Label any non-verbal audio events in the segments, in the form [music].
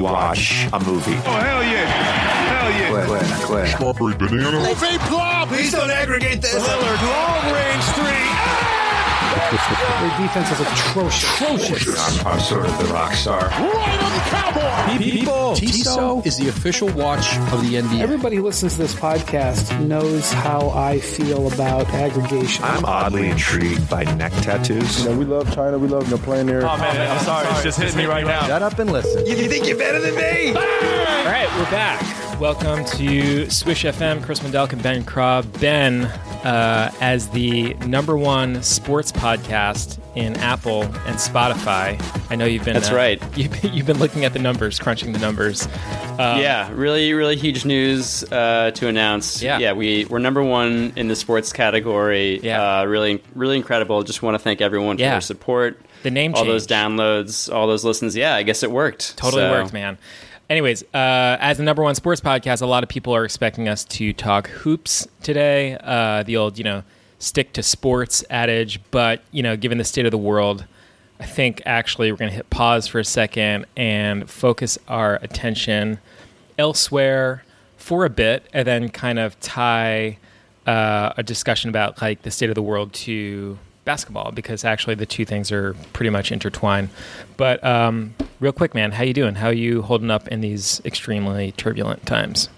rewatch a movie. Oh, hell yeah. Hell yeah. Quit, quit. Strawberry banana. Movie plop. Please don't aggregate this. Lillard, long range three. Ah! Their defense is atrocious. Atrocious. I'm, I'm sort of the rock star. Right on the cowboy. People. Tissot is the official watch of the NBA. Everybody who listens to this podcast knows how I feel about aggregation. I'm oddly intrigued by neck tattoos. You know, we love China. We love you know, playing there. Oh man, I'm sorry. It's just hitting me right now. Shut up and listen. You think you're better than me? All right, we're back. Welcome to Swish FM. Chris Wendelken and Ben Craw. Ben, uh, as the number one sports podcast in Apple and Spotify. I know you've been. That's uh, right. [laughs] You've, you've been looking at the numbers, crunching the numbers. Um, yeah, really, really huge news uh, to announce. Yeah. yeah, we we're number one in the sports category. Yeah. uh, really, really incredible. Just want to thank everyone for Yeah. their support. The name all those downloads, all those listens. Yeah, I guess it worked. Totally So- worked, man. Anyways, uh, as the number one sports podcast, a lot of people are expecting us to talk hoops today. Uh, the old, you know, stick to sports adage. But, you know, given the state of the world, I think actually we're going to hit pause for a second and focus our attention elsewhere for a bit and then kind of tie uh, a discussion about like the state of the world to basketball because actually the two things are pretty much intertwined. But um, real quick, man, how you doing? How you holding up in these extremely turbulent times?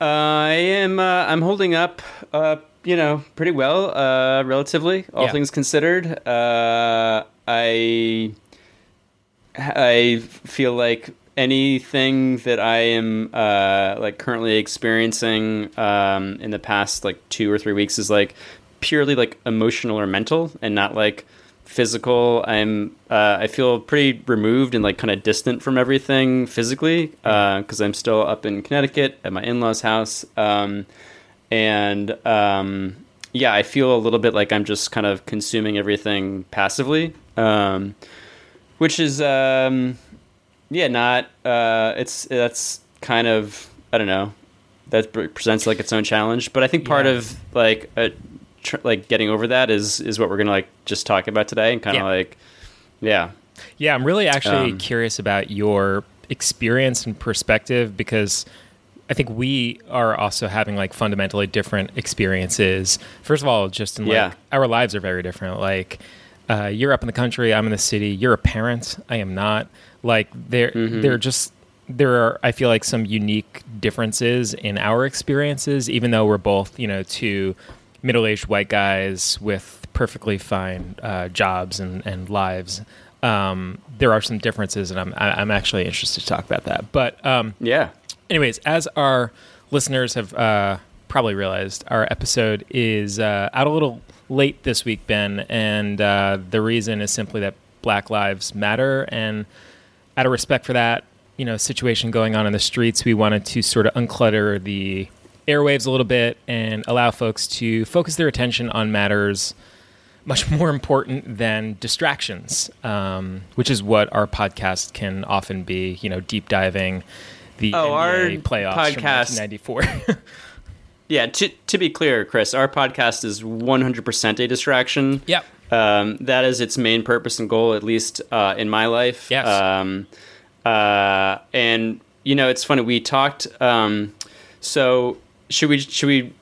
Uh, I am. Uh, I'm holding up. Uh, you know, pretty well, uh, relatively, all Yeah. things considered. Uh, I I feel like anything that I am uh, like currently experiencing um, in the past like two or three weeks is like purely like emotional or mental, and not like physical. I'm uh, I feel pretty removed and like kind of distant from everything physically because I'm still up in Connecticut at my in-laws' house, um, and um, yeah, I feel a little bit like I'm just kind of consuming everything passively, um, which is um, yeah, not uh, it's that's kind of I don't know that presents like its own challenge, but I think part Yeah. of like a, tr- like getting over that is is what we're gonna like just talk about today and kind of Yeah. like yeah Yeah, I'm really actually Um, curious about your experience and perspective because I think we are also having like fundamentally different experiences. First of all, just in like Yeah. our lives are very different. Like uh, you're up in the country, I'm in the city. You're a parent, I am not. Like there, Mm-hmm. there are just there are I feel like some unique differences in our experiences, even though we're both you know two middle-aged white guys with perfectly fine uh, jobs and, and lives. Um, there are some differences, and I'm I- I'm actually interested to talk about that. But um, yeah anyways, as our listeners have uh, probably realized, our episode is uh, out a little late this week, Ben, and uh, the reason is simply that Black Lives Matter, and out of respect for that, you know, situation going on in the streets, we wanted to sort of unclutter the airwaves a little bit and allow folks to focus their attention on matters much [laughs] more important than distractions, um, which is what our podcast can often be. You know, deep diving the Oh, our NBA playoffs podcast- from 1994. [laughs] yeah to to be clear, Chris, our podcast is 100% a distraction. yep. Um, that is its main purpose and goal, at least uh, in my life. Yes. Um, uh, and you know, it's funny. We talked. Um, so should we should we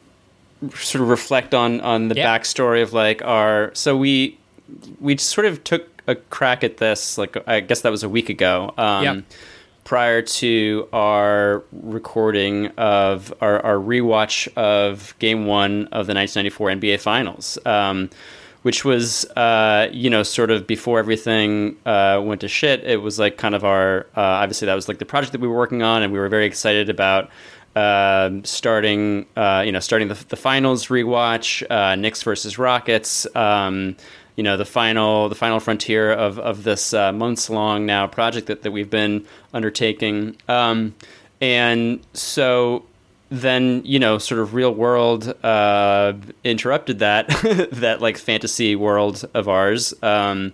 sort of reflect on on the Yeah. backstory of like our? So we we sort of took a crack at this. Like I guess that was a week ago. Um, Yep. Prior to our recording of our, our rewatch of Game One of the 1994 NBA Finals, um, which was uh, you know sort of before everything uh, went to shit. It was like kind of our uh, obviously that was like the project that we were working on, and we were very excited about um starting uh, you know starting the, the finals rewatch uh, Knicks versus Rockets. Um, you know the final the final frontier of of this uh, months long now project that, that we've been undertaking. Um, and so then you know sort of real world uh, interrupted that [laughs] that like fantasy world of ours um,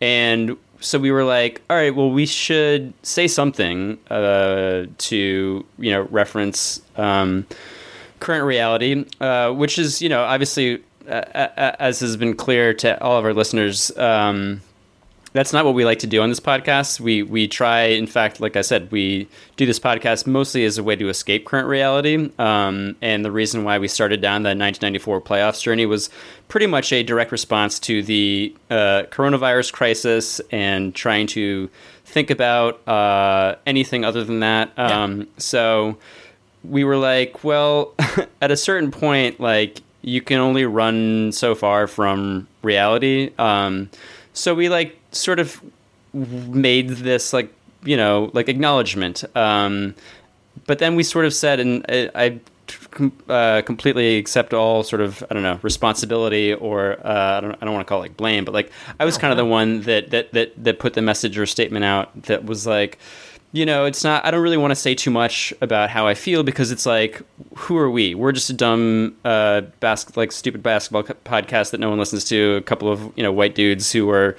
and so we were like all right well we should say something uh, to you know reference um, current reality uh, which is you know obviously uh, uh, as has been clear to all of our listeners um, that's not what we like to do on this podcast. We we try, in fact, like I said, we do this podcast mostly as a way to escape current reality. Um, and the reason why we started down the 1994 playoffs journey was pretty much a direct response to the uh, coronavirus crisis and trying to think about uh, anything other than that. Um, yeah. So we were like, well, [laughs] at a certain point, like you can only run so far from reality. Um, so we like sort of made this like you know like acknowledgement. Um, but then we sort of said, and I, I uh, completely accept all sort of I don't know responsibility or uh, I don't I don't want to call it like blame, but like I was kind of the one that that that that put the message or statement out that was like you know, it's not. I don't really want to say too much about how I feel because it's like, who are we? We're just a dumb, uh, bas- like stupid basketball podcast that no one listens to. A couple of you know white dudes who are,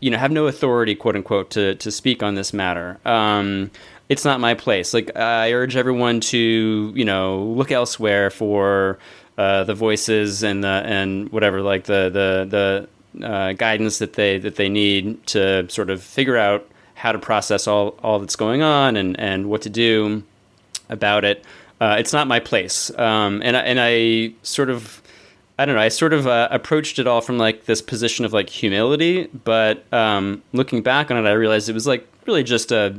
you know, have no authority, quote unquote, to to speak on this matter. Um, it's not my place. Like I urge everyone to you know look elsewhere for uh, the voices and the and whatever like the the the uh, guidance that they that they need to sort of figure out how to process all, all that's going on and, and what to do about it. Uh, it's not my place. Um, and, I, and I sort of, I don't know, I sort of uh, approached it all from like this position of like humility. But um, looking back on it, I realized it was like really just a,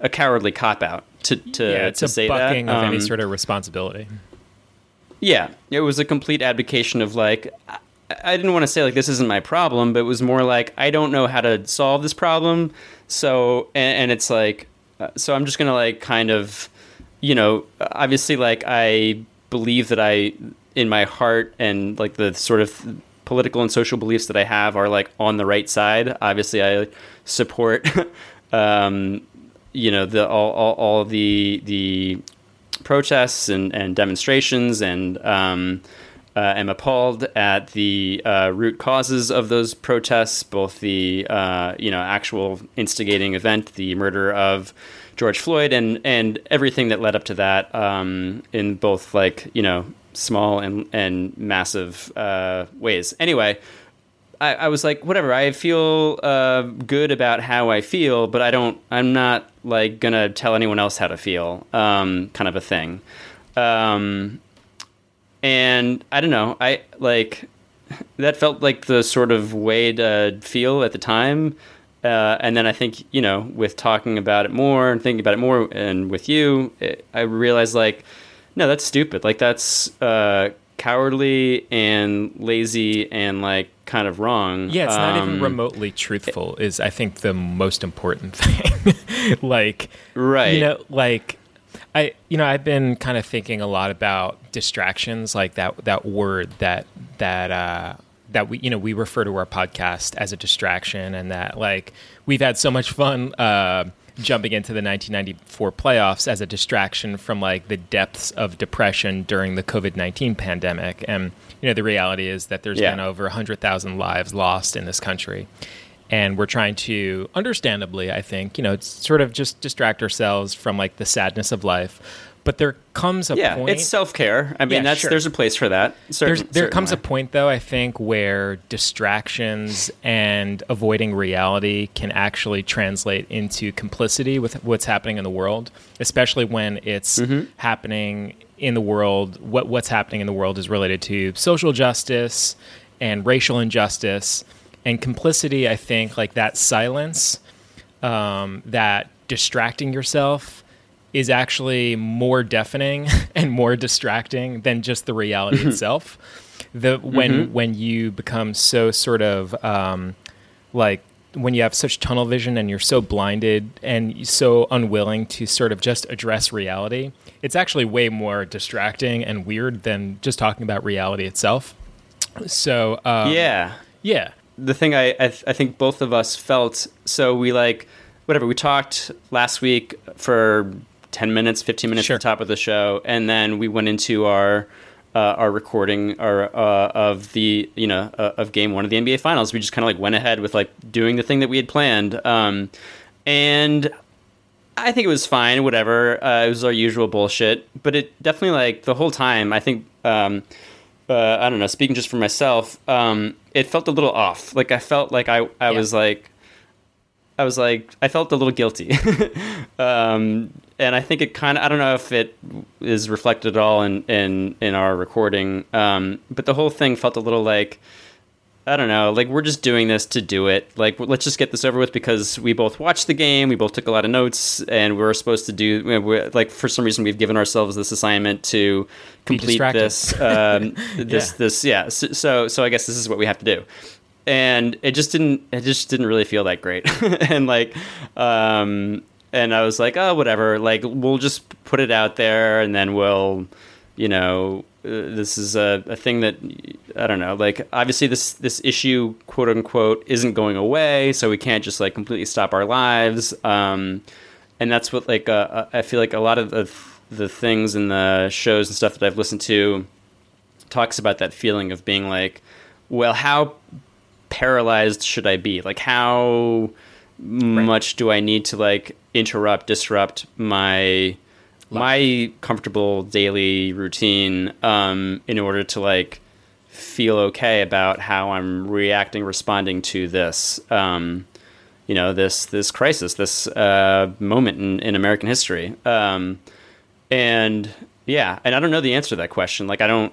a cowardly cop out to, to, yeah, it's to a say bucking that. of Um, any sort of responsibility. yeah, it was a complete abdication of like, I- I didn't want to say like this isn't my problem, but it was more like I don't know how to solve this problem. So and, and it's like, uh, so I'm just gonna like kind of, you know, obviously like I believe that I in my heart and like the sort of political and social beliefs that I have are like on the right side. Obviously, I support, [laughs] um, you know, the all all, all the the protests and, and demonstrations and um, am appalled at the uh, root causes of those protests, both the uh, you know actual instigating event, the murder of George Floyd, and and everything that led up to that, um, in both like you know small and and massive uh, ways. Anyway. I, I was like, whatever. I feel uh, good about how I feel, but I don't. I'm not like gonna tell anyone else how to feel. Um, kind of a thing. Um, and I don't know. I like that felt like the sort of way to feel at the time. Uh, and then I think you know, with talking about it more and thinking about it more, and with you, it, I realized like, no, that's stupid. Like that's uh, cowardly and lazy and like kind of wrong. Yeah, it's not even Um, remotely truthful. Is I think the most important [laughs] thing. like, Right. You know, like I, you know, I've been kind of thinking a lot about distractions, like that that word that that uh, that we, you know, we refer to our podcast as a distraction, and that like we've had so much fun. Uh, jumping into the 1994 playoffs as a distraction from like the depths of depression during the COVID-19 pandemic and you know the reality is that there's Yeah. been over 100,000 lives lost in this country and we're trying to understandably i think you know it's sort of just distract ourselves from like the sadness of life but there comes a yeah, point it's self care. I mean, Yeah, that's sure. there's a place for that. Certain, there comes a point though i think where distractions and avoiding reality can actually translate into complicity with what's happening in the world especially when it's Mm-hmm. happening in the world what what's happening in the world is related to social justice and racial injustice and complicity i think like that silence um, that distracting yourself is actually more deafening [laughs] and more distracting than just the reality itself. The when when you become so sort of um, like when you have such tunnel vision and you're so blinded and so unwilling to sort of just address reality, it's actually way more distracting and weird than just talking about reality itself. So um, yeah. yeah, the thing I, I I think both of us felt so we like whatever we talked last week for 10 minutes 15 minutes Sure. at the top of the show and then we went into our uh, our recording our, uh, of the you know uh, of game one of the NBA finals we just kind of like went ahead with like doing the thing that we had planned um, and I think it was fine, whatever. Uh, it was our usual bullshit, but it definitely like the whole time. I think um, uh, I don't know. Speaking just for myself, um, it felt a little off. Like I felt like I I Yeah. was like, I was like, I felt a little guilty. [laughs] um, and I think it kind of, I don't know if it is reflected at all in, in, in our recording. Um, but the whole thing felt a little like, I don't know, like we're just doing this to do it. Like let's just get this over with because we both watched the game, we both took a lot of notes, and we are supposed to do. You know, we're, like for some reason, we've given ourselves this assignment to complete this. Um, [laughs] this, yeah. this, yeah. So, so, so I guess this is what we have to do and it just didn't it just didn't really feel that great [laughs] and like um and i was like oh whatever like we'll just put it out there and then we'll you know uh, this is a, a thing that i don't know like obviously this this issue quote unquote isn't going away so we can't just like completely stop our lives um and that's what like uh, uh i feel like a lot of the, the things in the shows and stuff that i've listened to talks about that feeling of being like well how paralyzed should I be? Like how right. much do I need to like interrupt, disrupt my. My comfortable daily routine um, in order to like feel okay about how I'm reacting, responding to this, um, you know, this this crisis, this uh, moment in, in American history. Um, and yeah, and I don't know the answer to that question. Like I don't,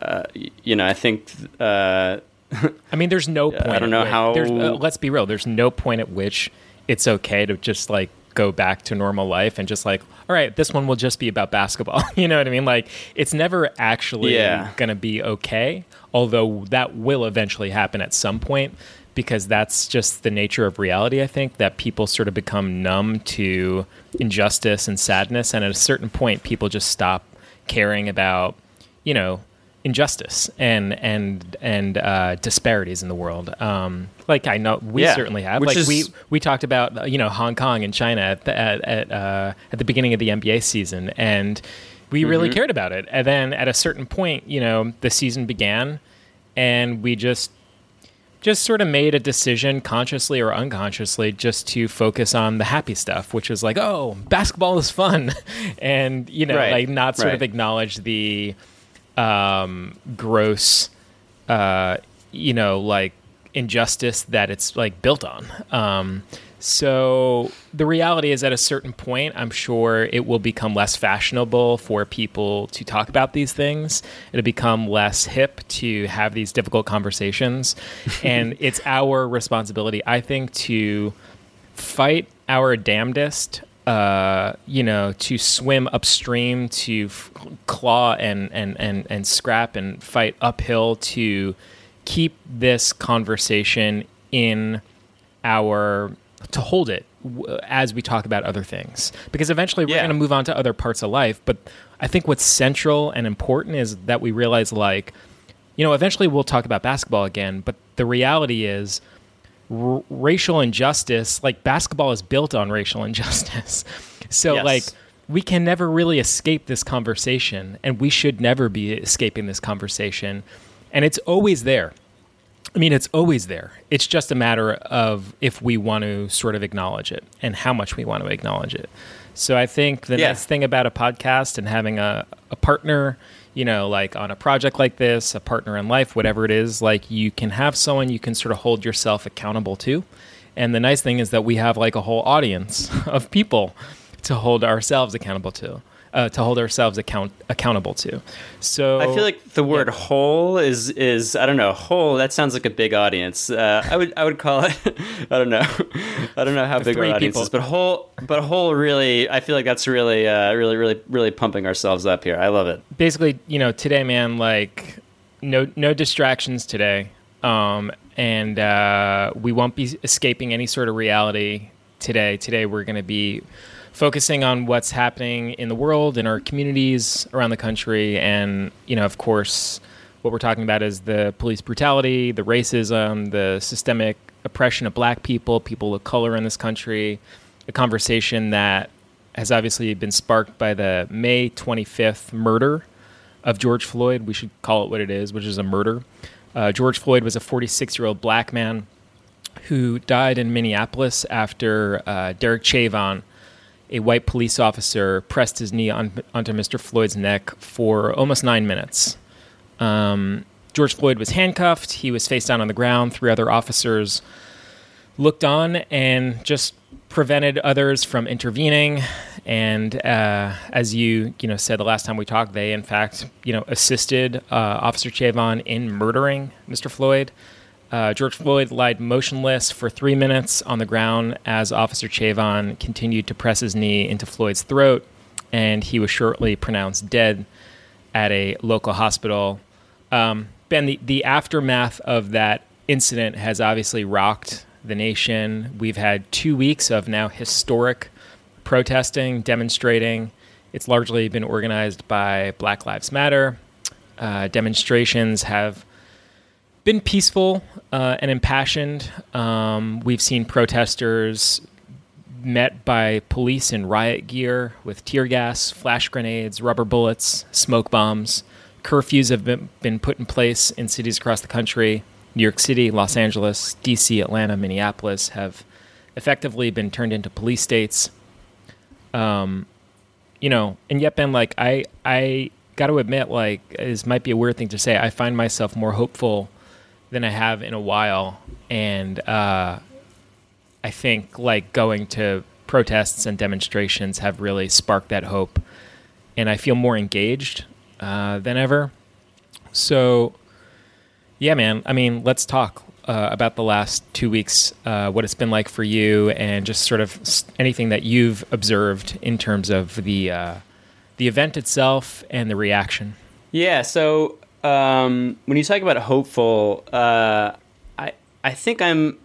uh, you know, I think uh, [laughs] I mean, there's no point. I don't know how. Uh, let's be real. There's no point at which it's okay to just like go back to normal life and just like, all right, this one will just be about basketball. [laughs] you know what I mean? Like, it's never actually yeah. going to be okay. Although that will eventually happen at some point because that's just the nature of reality. I think that people sort of become numb to injustice and sadness, and at a certain point, people just stop caring about, you know, injustice and and and uh, disparities in the world. Um, like I know we yeah, certainly have. Like is... we we talked about uh, you know Hong Kong and China at the, at at, uh, at the beginning of the NBA season, and we mm-hmm. really cared about it. And then at a certain point, you know, the season began, and we just just sort of made a decision consciously or unconsciously just to focus on the happy stuff which is like oh basketball is fun [laughs] and you know right. like not sort right. of acknowledge the um, gross, uh, you know, like injustice that it's like built on. Um, so the reality is, at a certain point, I'm sure it will become less fashionable for people to talk about these things. It'll become less hip to have these difficult conversations, [laughs] and it's our responsibility, I think, to fight our damnedest uh, you know, to swim upstream, to f- claw and, and, and, and scrap and fight uphill to keep this conversation in our, to hold it w- as we talk about other things. Because eventually we're yeah. going to move on to other parts of life. But I think what's central and important is that we realize, like, you know, eventually we'll talk about basketball again, but the reality is, r- racial injustice, like basketball is built on racial [laughs] injustice. so yes. like we can never really escape this conversation and we should never be escaping this conversation. And it's always there. I mean, it's always there. It's just a matter of if we want to sort of acknowledge it and how much we want to acknowledge it. So I think the yeah. nice thing about a podcast and having a, a partner you know, like on a project like this, a partner in life, whatever it is, like you can have someone you can sort of hold yourself accountable to. And the nice thing is that we have like a whole audience [laughs] of people to hold ourselves accountable to uh, to hold ourselves account accountable to. So I feel like the word yeah. "whole" is is I don't know whole. That sounds like a big audience. Uh, I would I would call it. [laughs] I don't know. I don't know how big our audience people. is, but whole but whole really. I feel like that's really uh, really really really pumping ourselves up here. I love it. Basically, you know, today, man, like no no distractions today. Um, and uh, we won't be escaping any sort of reality today. Today, we're going to be focusing on what's happening in the world, in our communities around the country, and you know, of course, what we're talking about is the police brutality, the racism, the systemic oppression of Black people, people of color in this country. A conversation that has obviously been sparked by the May 25th murder of George Floyd. We should call it what it is, which is a murder. Uh, George Floyd was a 46 year old black man who died in Minneapolis after uh, Derek Chauvin a white police officer pressed his knee on, onto Mr. Floyd's neck for almost nine minutes. Um, George Floyd was handcuffed. He was face down on the ground. Three other officers looked on and just prevented others from intervening. And uh, as you you know said the last time we talked, they in fact you know assisted uh, Officer Chauvin in murdering Mr. Floyd. Uh, George Floyd lied motionless for three minutes on the ground as Officer Chauvin continued to press his knee into Floyd's throat, and he was shortly pronounced dead at a local hospital. Um, ben, the, the aftermath of that incident has obviously rocked the nation. We've had two weeks of now historic protesting, demonstrating. It's largely been organized by Black Lives Matter. Uh, demonstrations have been peaceful uh, and impassioned. Um, we've seen protesters met by police in riot gear with tear gas, flash grenades, rubber bullets, smoke bombs. Curfews have been, been put in place in cities across the country. New York City, Los Angeles, DC, Atlanta, Minneapolis have effectively been turned into police states. Um, you know, and yet, Ben, like I, I got to admit, like this might be a weird thing to say. I find myself more hopeful than I have in a while, and uh, I think like going to protests and demonstrations have really sparked that hope, and I feel more engaged uh, than ever. So, yeah, man. I mean, let's talk uh, about the last two weeks, uh, what it's been like for you, and just sort of anything that you've observed in terms of the uh, the event itself and the reaction. Yeah. So um, when you talk about hopeful, uh, I I think I'm.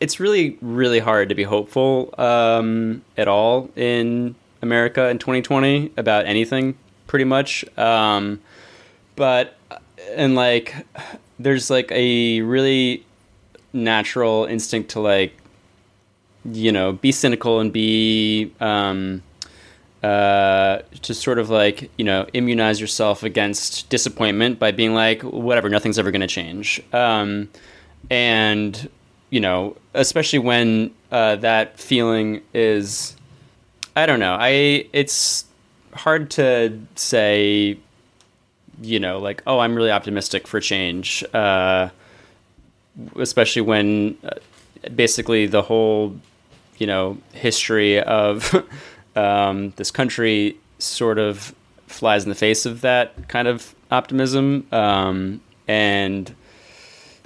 It's really really hard to be hopeful um, at all in America in 2020 about anything, pretty much. Um, but and like, there's like a really natural instinct to like, you know, be cynical and be um, uh, to sort of like you know immunize yourself against disappointment by being like whatever nothing's ever going to change. Um, and you know especially when uh, that feeling is i don't know i it's hard to say you know like oh i'm really optimistic for change uh, especially when uh, basically the whole you know history of [laughs] um, this country sort of flies in the face of that kind of optimism. Um, and,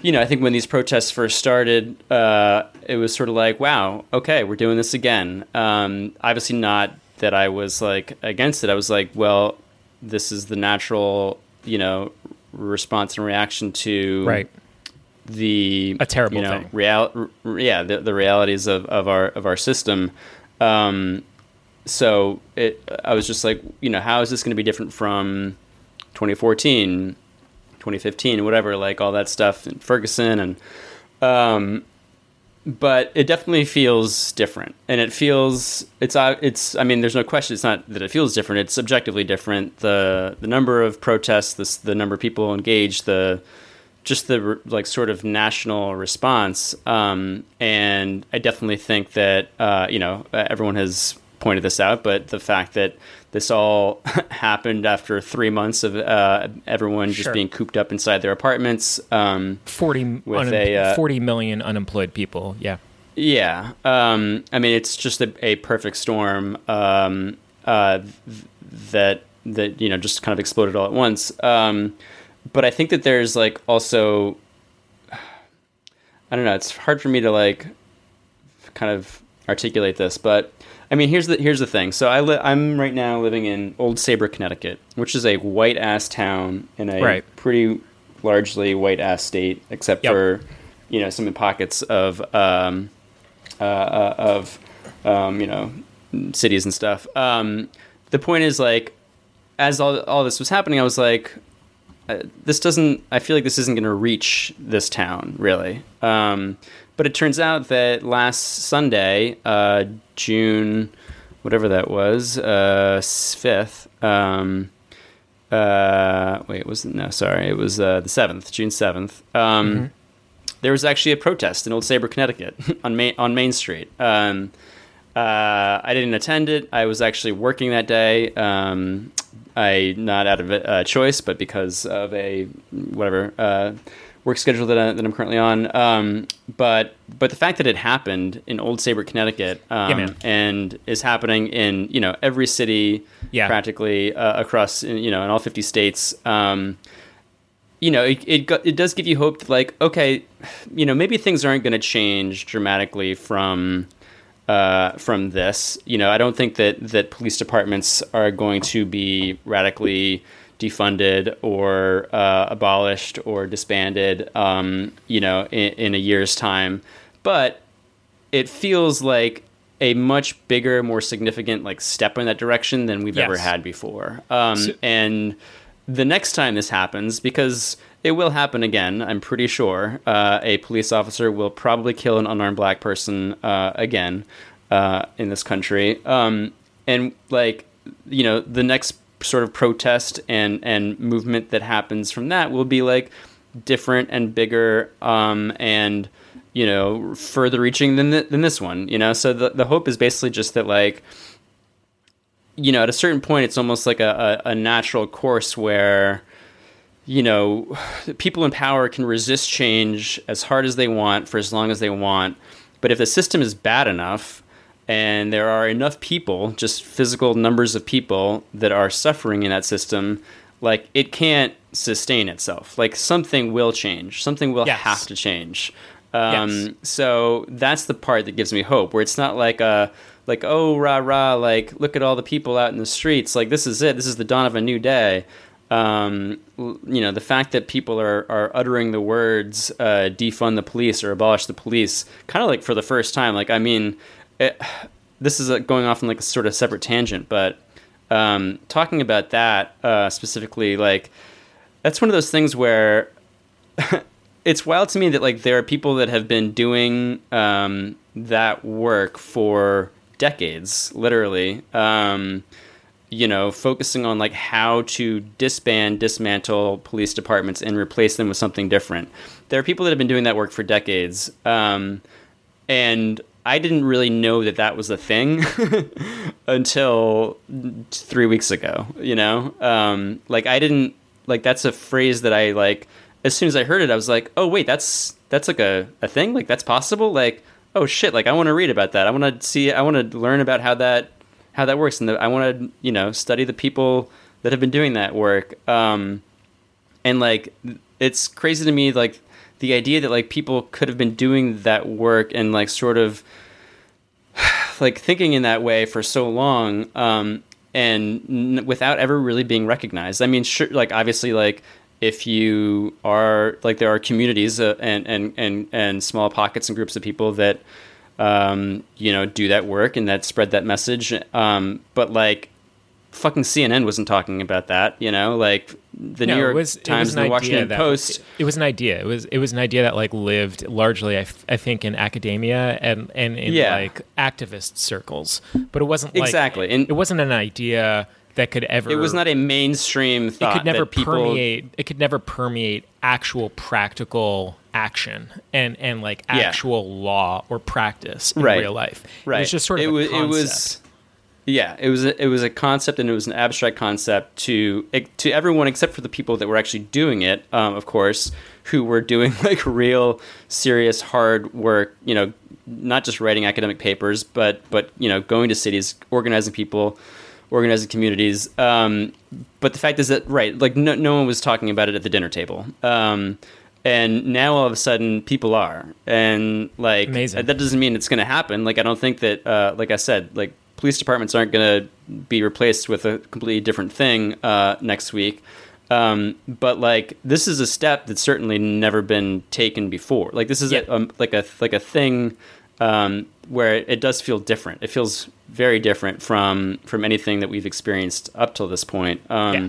you know, I think when these protests first started, uh, it was sort of like, wow, okay, we're doing this again. Um, obviously, not that I was like against it. I was like, well, this is the natural, you know, response and reaction to right the a terrible you know thing. real yeah the, the realities of, of our of our system um, so it i was just like you know how is this going to be different from 2014 2015 whatever like all that stuff in ferguson and um but it definitely feels different. And it feels it's uh, it's i mean there's no question it's not that it feels different it's subjectively different. The the number of protests this the number of people engaged the just the like sort of national response um, and i definitely think that uh, you know everyone has pointed this out, but the fact that this all [laughs] happened after three months of uh, everyone just being cooped up inside their apartments. Um, 40, With unem- a, uh, 40 million unemployed people. Yeah. yeah, um, I mean it's just a, a perfect storm um, uh, th- that that you know just kind of exploded all at once. Um, but I think that there's like also I don't know. It's hard for me to like kind of articulate this, but I mean, here's the here's the thing. So I li- I'm right now living in Old Saybrook, Connecticut, which is a white ass town in a Right. pretty largely white ass state, except Yep. for you know some pockets of um, uh, uh, of um, you know cities and stuff. Um, the point is like, as all all this was happening, I was like, uh, this doesn't. I feel like this isn't going to reach this town really. Um, but it turns out that last Sunday, uh, June, whatever that was, uh, fifth. Um, uh, wait, was it no? Sorry, it was uh, the seventh, June seventh. Um, There was actually a protest in Old Saybrook, Connecticut, [laughs] on Main on Main Street. Um, uh, I didn't attend it. I was actually working that day. Um, I not out of a uh, choice, but because of a whatever uh, work schedule that, I, that I'm currently on. Um, but but the fact that it happened in Old Saybrook, Connecticut, um, Yeah, and is happening in you know every city Yeah. practically uh, across you know in all 50 states. Um, you know, it it, it does give you hope. That, like, okay, you know, maybe things aren't going to change dramatically from uh, from this. You know, I don't think that that police departments are going to be radically defunded or uh, abolished or disbanded. Um, you know, in, in a year's time, but it feels like a much bigger, more significant like step in that direction than we've ever had before. Um, So- and the next time this happens, because it will happen again, I'm pretty sure, uh, a police officer will probably kill an unarmed black person uh, again uh, in this country. Um, and like, you know, the next sort of protest and and movement that happens from that will be like different and bigger um, and you know further reaching than th- than this one. You know, so the the hope is basically just that like you know, at a certain point, it's almost like a, a, a natural course where, you know, people in power can resist change as hard as they want for as long as they want. But if the system is bad enough and there are enough people, just physical numbers of people that are suffering in that system, like it can't sustain itself. Like something will change, something will Yes. have to change. Um, Yes. So that's the part that gives me hope, where it's not like a like oh rah rah like look at all the people out in the streets like this is it this is the dawn of a new day. Um, you know the fact that people are are uttering the words uh, defund the police or abolish the police kind of like for the first time. Like I mean, it, this is uh going off on like a sort of separate tangent, but um, talking about that uh, specifically, like that's one of those things where [laughs] it's wild to me that like there are people that have been doing um, that work for decades, literally. Um, you know, focusing on like how to disband, dismantle police departments and replace them with something different. There are people that have been doing that work for decades, um, and I didn't really know that that was a thing [laughs] until three weeks ago. You know, um, like I didn't like that's a phrase that I like. As soon as I heard it, I was like, oh wait, that's that's like a, a thing. Like that's possible. Like oh shit, like I want to read about that. I want to see. I want to learn about how that how that works, and the, I want to you know study the people that have been doing that work. Um, and like it's crazy to me like the idea that like people could have been doing that work and like sort of [sighs] like thinking in that way for so long um, and n- without ever really being recognized. I mean, sure, like obviously, like if you are like there are communities uh, and and and and small pockets and groups of people that um, you know do that work and that spread that message. Um, but like fucking CNN wasn't talking about that. You know, like the No, New York was, Times and the Washington Post. It, it was an idea. It was it was an idea that like lived largely, I, f- I think, in academia and and in Yeah. like activist circles. But it wasn't like, Exactly, and- it wasn't an idea that could ever. It was not a mainstream thought. It could never people permeate. It could never permeate actual practical action and and like Yeah. actual law or practice in Right. real life. right. It was just sort of it was. It was, yeah, it was a, it was a concept and it was an abstract concept to to everyone except for the people that were actually doing it, um, of course, who were doing [laughs] like real, serious, hard work. You know, not just writing academic papers, but but you know, going to cities, organizing people, organizing communities. Um, but the fact is that right, like no no one was talking about it at the dinner table. Um, and now all of a sudden people are and like Amazing. that doesn't mean it's going to happen like i don't think that uh, like i said like police departments aren't going to be replaced with a completely different thing uh, next week um, but like this is a step that's certainly never been taken before like this is Yeah. a, um, like a like a thing um, where it does feel different it feels very different from from anything that we've experienced up till this point um, Yeah.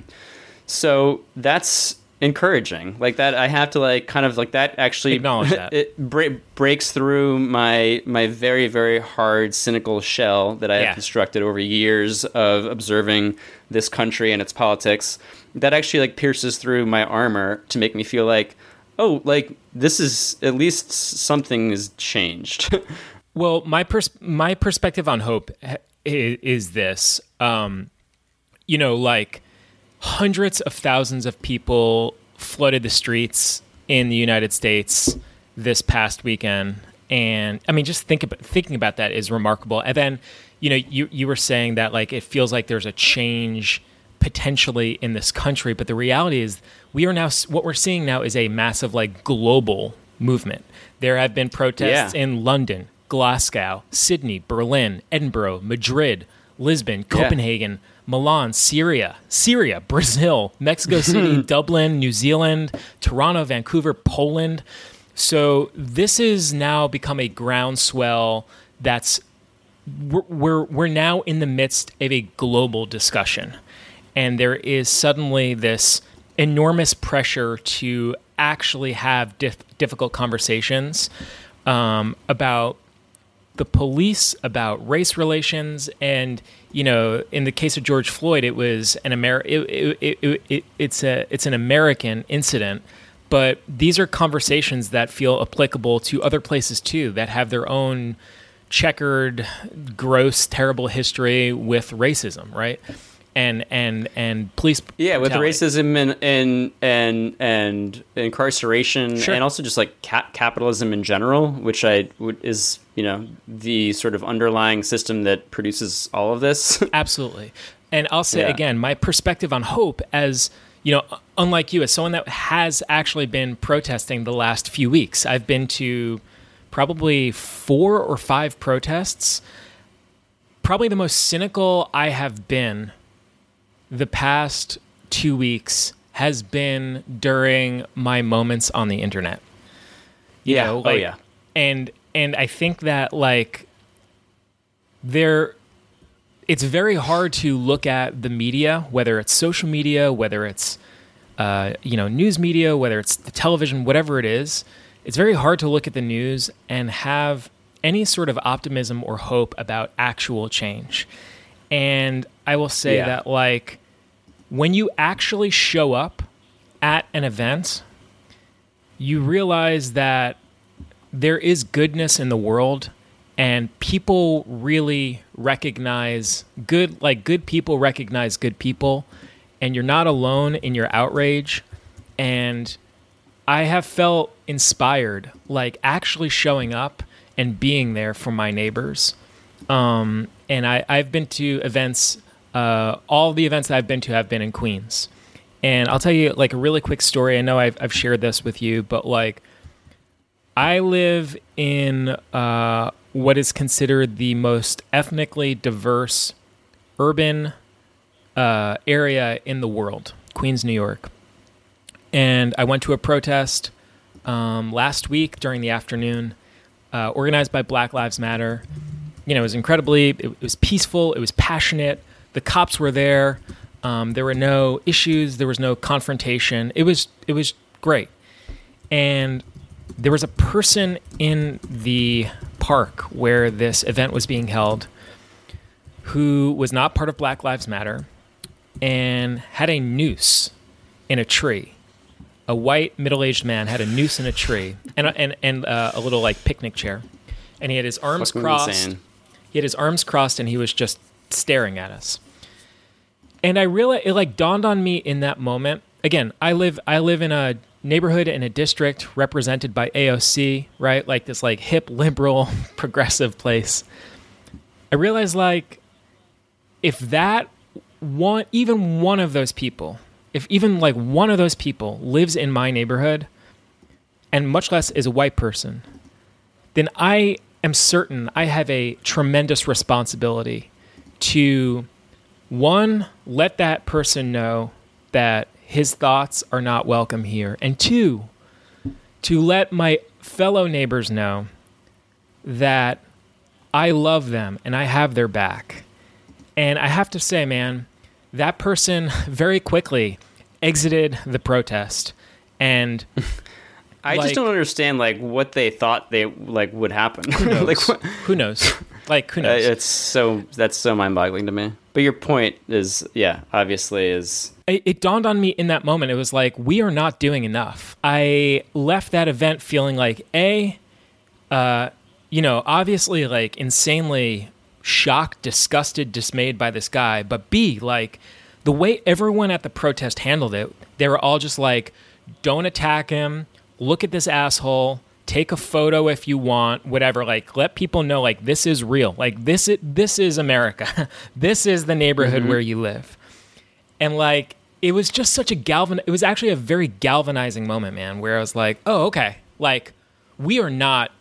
so that's encouraging like that i have to like kind of like that actually Acknowledge [laughs] that. it bre- breaks through my my very very hard cynical shell that i Yeah. have constructed over years of observing this country and its politics that actually like pierces through my armor to make me feel like oh like this is at least something has changed [laughs] Well, my pers- my perspective on hope ha- is this. Um, you know, like hundreds of thousands of people flooded the streets in the United States this past weekend, and I mean, just think about thinking about that is remarkable. And then, you know, you you were saying that like it feels like there's a change potentially in this country, but the reality is we are now what we're seeing now is a massive like global movement. There have been protests Yeah. in London, Glasgow, Sydney, Berlin, Edinburgh, Madrid, Lisbon, Copenhagen, Milan, Syria, Syria, Brazil, Mexico [laughs] City, Dublin, New Zealand, Toronto, Vancouver, Poland. So this has now become a groundswell that's we're, we're we're now in the midst of a global discussion, and there is suddenly this enormous pressure to actually have dif- difficult conversations um, about the police, about race relations, and you know, in the case of George Floyd, it was an Amer- it, it, it, it, it, it's a it's an American incident. But these are conversations that feel applicable to other places too, that have their own checkered, gross, terrible history with racism, right? And and and police. Yeah, with racism and and and and incarceration, Sure. and also just like ca- capitalism in general, which I would is you know the sort of underlying system that produces all of this. [laughs] Absolutely. And I'll say Yeah. again, my perspective on hope as you know, unlike you, as someone that has actually been protesting the last few weeks, I've been to probably four or five protests. Probably the most cynical I have been the past two weeks has been during my moments on the internet. You Yeah. know, Oh, yeah. And and I think that like there it's very hard to look at the media, whether it's social media, whether it's uh, you know news media, whether it's the television, whatever it is. It's very hard to look at the news and have any sort of optimism or hope about actual change. And I will say Yeah. that like when you actually show up at an event, you realize that there is goodness in the world and people really recognize good like good people recognize good people and you're not alone in your outrage. And i have felt inspired like actually showing up and being there for my neighbors. Um, and I, i've been to events uh, all the events that i've been to have been in queens and i'll tell you like a really quick story i know i've, I've shared this with you but like I live in uh, what is considered the most ethnically diverse urban uh, area in the world, Queens, New York. And I went to a protest um, last week during the afternoon, uh, organized by Black Lives Matter. You know, it was incredibly, it, it was peaceful, it was passionate. The cops were there. Um, there were no issues. There was no confrontation. It was, it was great. And there was a person in the park where this event was being held who was not part of Black Lives Matter and had a noose in a tree. A white middle-aged man had a noose in a tree and a, and and uh, a little like picnic chair, and he had his arms Fucking crossed. insane. He had his arms crossed and he was just staring at us. And I realized it like dawned on me in that moment. Again, I live I live in a neighborhood in a district represented by AOC, right? Like this like hip liberal [laughs] progressive place. I realized like if that one even one of those people, if even like one of those people lives in my neighborhood and much less is a white person, then I am certain I have a tremendous responsibility to one, let that person know that his thoughts are not welcome here, and two, to let my fellow neighbors know that I love them and I have their back. And I have to say, man, that person [laughs] very quickly exited the protest and [laughs] I Like- just don't understand like what they thought they like would happen. [laughs] like what, who knows? Like who uh, knows? it's so that's so mind-boggling to me. But your point is, yeah, obviously is it, it dawned on me in that moment. It was like we are not doing enough. I left that event feeling like a, uh, you know, obviously like insanely shocked, disgusted, dismayed by this guy, but b like the way everyone at the protest handled it. They were all just like, "Don't attack him. look at this asshole, take a photo if you want, whatever. Like, let people know, like, this is real. Like, this is, this is America. [laughs] this is the neighborhood where you live. And, like, it was just such a galvan, it was actually a very galvanizing moment, man, where I was like, oh, okay. Like, we are not,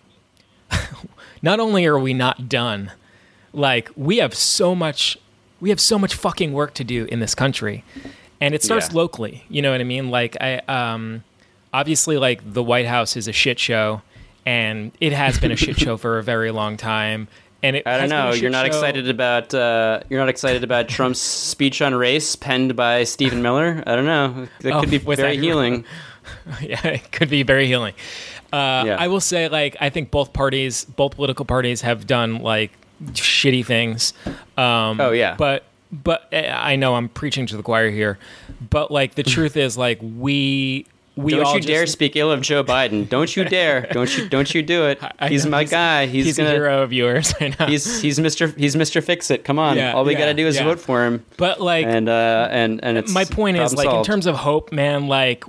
[laughs] not only are we not done, like, we have so much, we have so much fucking work to do in this country. And it starts Yeah. locally. You know what I mean? Like, I, um, obviously like the White House is a shit show, and it has been a shit show for a very long time. And it I don't has been a know. You're not show- excited about uh, you're not excited about Trump's speech on race penned by Stephen Miller. I don't know. That Oh, could be very that- healing. [laughs] yeah, it could be very healing. Uh, Yeah. I will say, like, I think both parties, both political parties, have done like shitty things. Um, Oh, yeah. but but uh, I know I'm preaching to the choir here, but like the [laughs] truth is, like we we Don't you dare just- speak ill of Joe Biden. Don't you dare. Don't you don't you do it. [laughs] He's my guy. He's, He's, gonna a hero of yours. [laughs] I know. he's he's Mr. he's Mr. Fix It. Come on. Yeah, All we yeah, gotta do is yeah. vote for him. but like And uh and and it's my point is problem like in terms of hope man like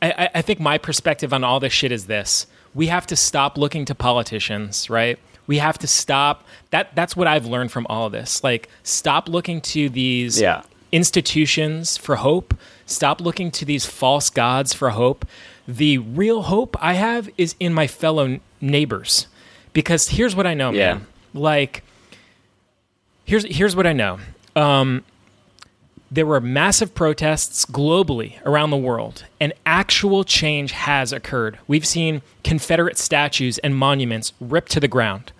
I, I- I think my perspective on all this shit is this we have to stop looking to politicians right we have to stop that that's what i've learned from all of this like stop looking to these Yeah. institutions for hope stop looking to these false gods for hope the real hope i have is in my fellow neighbors because here's what i know Yeah. man like here's here's what i know there were massive protests globally around the world, and actual change has occurred. We've seen Confederate statues and monuments ripped to the ground.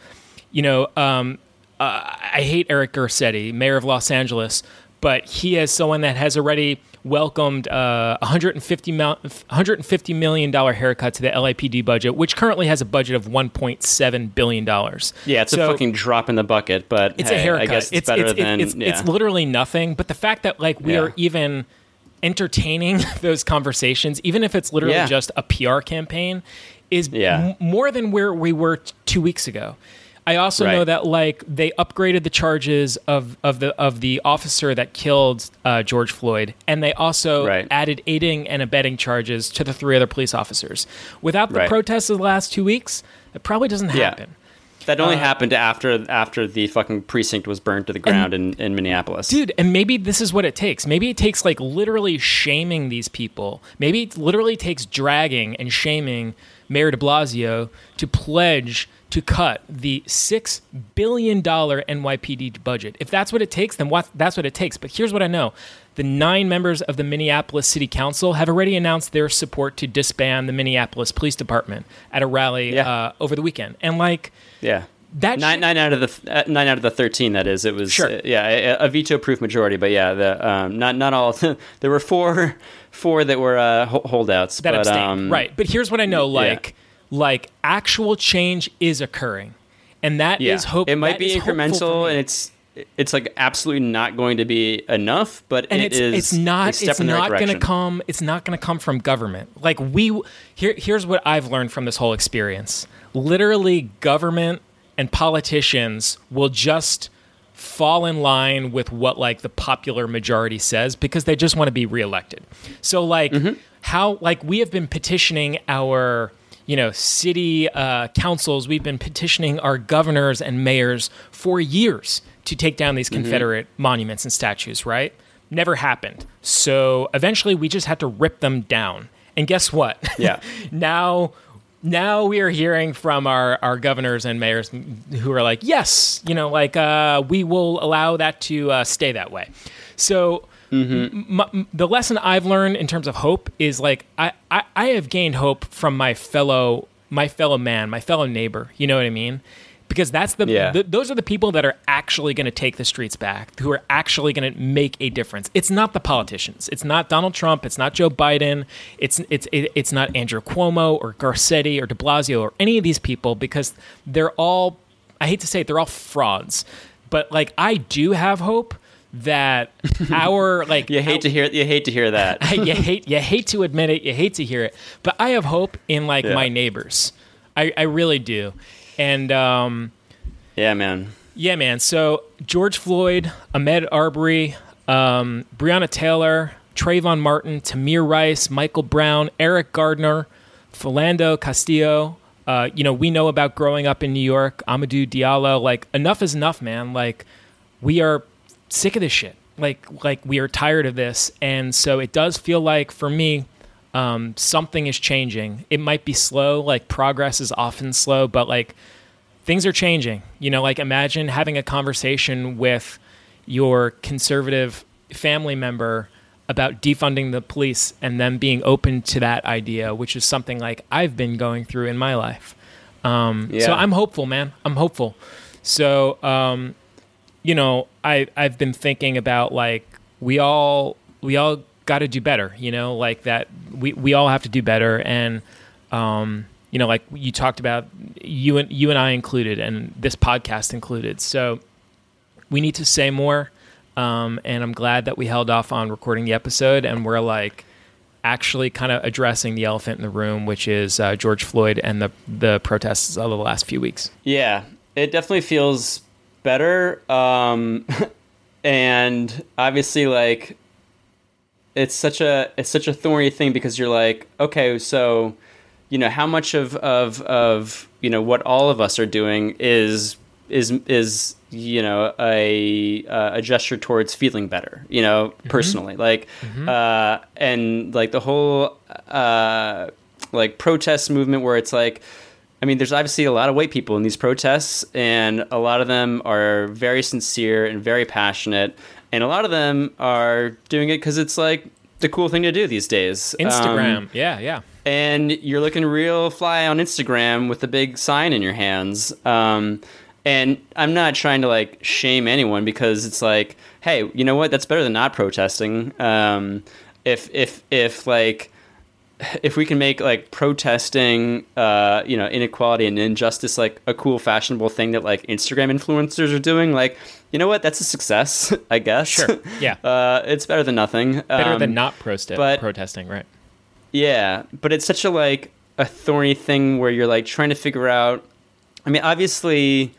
You know, um, uh, I hate Eric Garcetti, mayor of Los Angeles, but he is someone that has already welcomed uh, 150 mil- 150 million dollar haircut to the LAPD budget, which currently has a budget of 1.7 billion dollars. Yeah, it's a fucking drop in the bucket, but It's hey, a haircut. I guess it's, it's better it's, than it's, yeah. it's literally nothing. But the fact that like we Yeah. are even entertaining [laughs] those conversations, even if it's literally Yeah. just a PR campaign, is m- more than where we were t- two weeks ago. I also know that like they upgraded the charges of, of the of the officer that killed uh, George Floyd, and they also Right. added aiding and abetting charges to the three other police officers. Without the Right. protests of the last two weeks, it probably doesn't Yeah. happen. that uh, only happened after after the fucking precinct was burned to the ground in, in Minneapolis. dude and maybe this is what it takes maybe it takes like literally shaming these people maybe it literally takes dragging and shaming mayor de blasio to pledge to cut the six billion dollar nypd budget if that's what it takes then what that's what it takes but here's what i know the nine members of the minneapolis city council have already announced their support to disband the minneapolis police department at a rally Yeah. uh, over the weekend and like Yeah. that Nine, shit- nine out of the uh, nine out of the thirteen. That is, it was Sure. uh, yeah a, a veto-proof majority. But yeah, the um, not not all. [laughs] there were four four that were uh, holdouts. that but, abstain. um, right. But here's what I know: like, like actual change is occurring, and that is Yeah, hope. it might be is incremental, and it's it's like absolutely not going to be enough. But and it it's is it's not it's the right not going to come it's not going to come from government like we here here's what i've learned from this whole experience literally government and politicians will just fall in line with what like the popular majority says because they just want to be reelected so like Mm-hmm. how like we have been petitioning our you know city uh, councils. We've been petitioning our governors and mayors for years to take down these Mm-hmm. confederate monuments and statues right? Never happened. So eventually we just had to rip them down. And guess what? Yeah. [laughs] now now we are hearing from our, our governors and mayors who are like yes you know like uh, we will allow that to uh, stay that way. So Mm-hmm. m- m- the lesson I've learned in terms of hope is like I, I, I have gained hope from my fellow my fellow man, my fellow neighbor. You know what I mean? Because that's the, Yeah. th- those are the people that are actually going to take the streets back, who are actually going to make a difference. It's not the politicians. It's not Donald Trump. It's not Joe Biden. It's it's it, it's not Andrew Cuomo or Garcetti or De Blasio or any of these people because they're all. I hate to say it, they're all frauds. But like I do have hope that [laughs] our like You hate to hear you hate to hear that. [laughs] you hate you hate to admit it, you hate to hear it, but I have hope in like Yeah. my neighbors. I, I really do, and um, yeah, man. yeah, man. So George Floyd, Ahmaud Arbery, um, Breonna Taylor, Trayvon Martin, Tamir Rice, Michael Brown, Eric Gardner, Philando Castillo. Uh, you know, we know about growing up in New York. Amadou Diallo. Like, enough is enough, man. Like, we are sick of this shit. Like, like we are tired of this, and so it does feel like for me, um, something is changing. It might be slow. Like progress is often slow, but like things are changing. You know, like imagine having a conversation with your conservative family member about defunding the police and them being open to that idea, which is something like I've been going through in my life. Um, Yeah. So I'm hopeful, man. I'm hopeful. So, um, you know, I I've been thinking about like we all we all got to do better. You know, like that we we all have to do better, and um, you know, like you talked about you and you and I included, and this podcast included. So we need to say more. Um, and I'm glad that we held off on recording the episode, and we're like actually kind of addressing the elephant in the room, which is uh, George Floyd and the the protests of the last few weeks. Yeah, it definitely feels better. Um, [laughs] and obviously, like, it's such a it's such a thorny thing because you're like, okay, so you know how much of of of you know what all of us are doing is is is you know a uh, a gesture towards feeling better you know personally like uh and like the whole uh like protest movement where it's like I mean, there's obviously a lot of white people in these protests, and a lot of them are very sincere and very passionate, and a lot of them are doing it because it's like the cool thing to do these days. Instagram, Um, yeah, yeah. and you're looking real fly on Instagram with a big sign in your hands. Um, and I'm not trying to like shame anyone because it's like, hey, you know what? That's better than not protesting. Um, if if if like if we can make like protesting, uh, you know, inequality and injustice like a cool, fashionable thing that like Instagram influencers are doing, like, you know what? That's a success, [laughs] I guess. Sure, [laughs] yeah. uh, it's better than nothing. Better Um, than not proste- but- protesting, right? yeah, but it's such a like a thorny thing where you're like trying to figure out. I mean, obviously,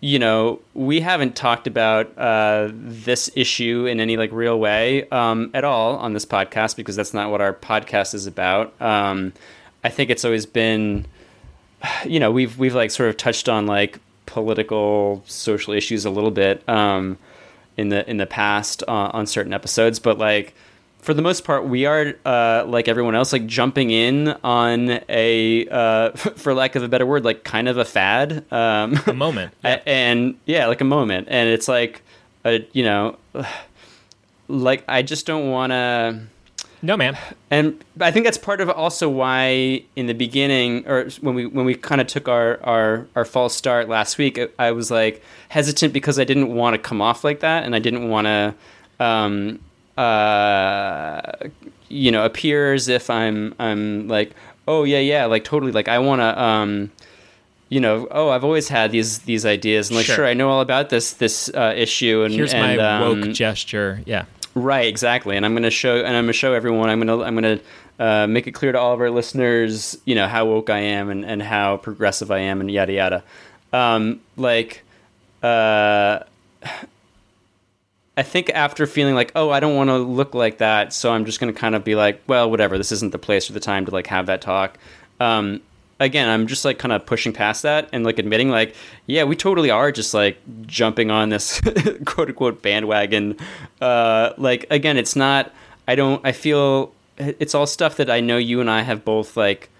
you know, we haven't talked about uh, this issue in any like real way um, at all on this podcast because that's not what our podcast is about. Um, I think it's always been, [sighs] you know, we've we've like sort of touched on like political, social issues a little bit um, in the in the past uh, on certain episodes, but like for the most part, we are uh, like everyone else, like jumping in on a, uh, [laughs] for lack of a better word, like kind of a fad. Um, A moment. [laughs] a- and yeah, like a moment, and it's like, a, you know, [sighs] like I just don't want to. No, man. And I think that's part of also why in the beginning, or when we when we kind of took our, our our false start last week, I- I was like hesitant because I didn't want to come off like that, and I didn't want to, um, uh, you know, appear as if I'm I'm like, oh yeah yeah, like totally, like I want to. Um, you know, oh, I've always had these these ideas, and like, Sure. sure, I know all about this this uh, issue, and Here's and, my woke um, gesture. Yeah. Right, exactly. And I'm going to show, and I'm to show everyone. I'm going to, I'm to uh, make it clear to all of our listeners, you know, how woke I am and, and how progressive I am, and yada yada. Um, like, uh, I think after feeling like, oh, I don't want to look like that, so I'm just going to kind of be like, well, whatever. This isn't the place or the time to like have that talk. Um, again, I'm just like kind of pushing past that and like admitting, like, yeah, we totally are just like jumping on this [laughs] quote unquote bandwagon. Uh, like, again, it's not. I don't. I feel it's all stuff that I know you and I have both like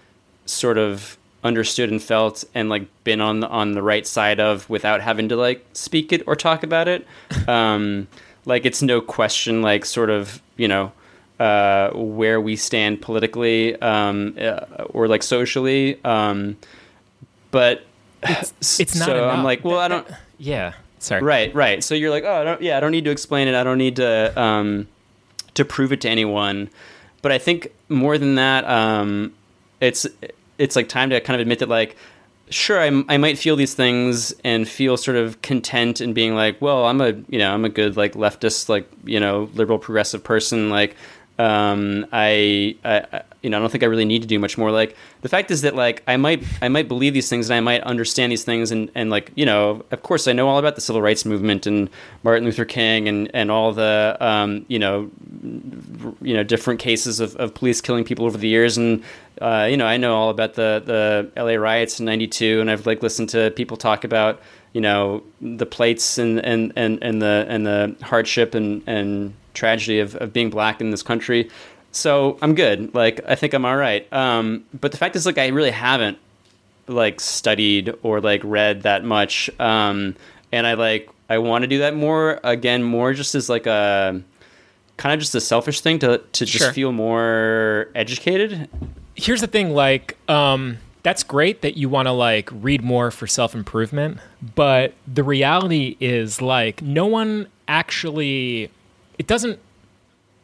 sort of understood and felt and like been on the, on the right side of without having to like speak it or talk about it. Um, like it's no question like sort of you know uh, where we stand politically um, uh, or like socially. Um, but It's [laughs] not. so enough. I'm like, well, I don't. Yeah. Sorry. Right, right. So you're like, oh, I don't, yeah, I don't need to explain it. I don't need to um, to prove it to anyone. But I think more than that, um, it's it's like time to kind of admit that, like, sure, I, I might feel these things and feel sort of content in being like, well, I'm a you know I'm a good like leftist like you know liberal progressive person. Like, um, I you know, I don't think I really need to do much more. Like the fact is that like I might I might believe these things and I might understand these things and and like you know, of course I know all about the civil rights movement and Martin Luther King and and all the um, you know you know different cases of, of police killing people over the years and uh, you know I know all about the the LA riots in '92 and I've like listened to people talk about you know the plates and and and, and the and the hardship and and tragedy of, of being black in this country so i'm good. Like i think i'm all right um, but the fact is like i really haven't like studied or like read that much. Um, and i like i want to do that more again more just as like a kind of just a selfish thing to to just Sure. feel more educated. Here's the thing like um that's great that you want to like read more for self-improvement but the reality is like no one actually it doesn't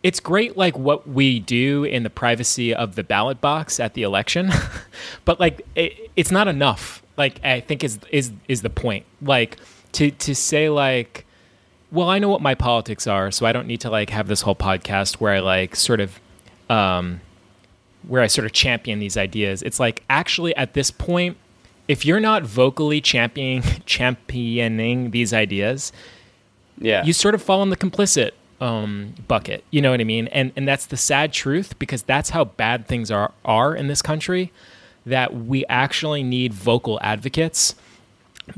it's great like what we do in the privacy of the ballot box at the election [laughs] but like it, it's not enough like i think is is is the point. Like to to say like well i know what my politics are so i don't need to like have this whole podcast where i like sort of um where I sort of champion these ideas. It's like actually at this point, if you're not vocally championing [laughs] championing these ideas, yeah. you sort of fall in the complicit um, bucket. You know what I mean? And and that's the sad truth because that's how bad things are are in this country. That we actually need vocal advocates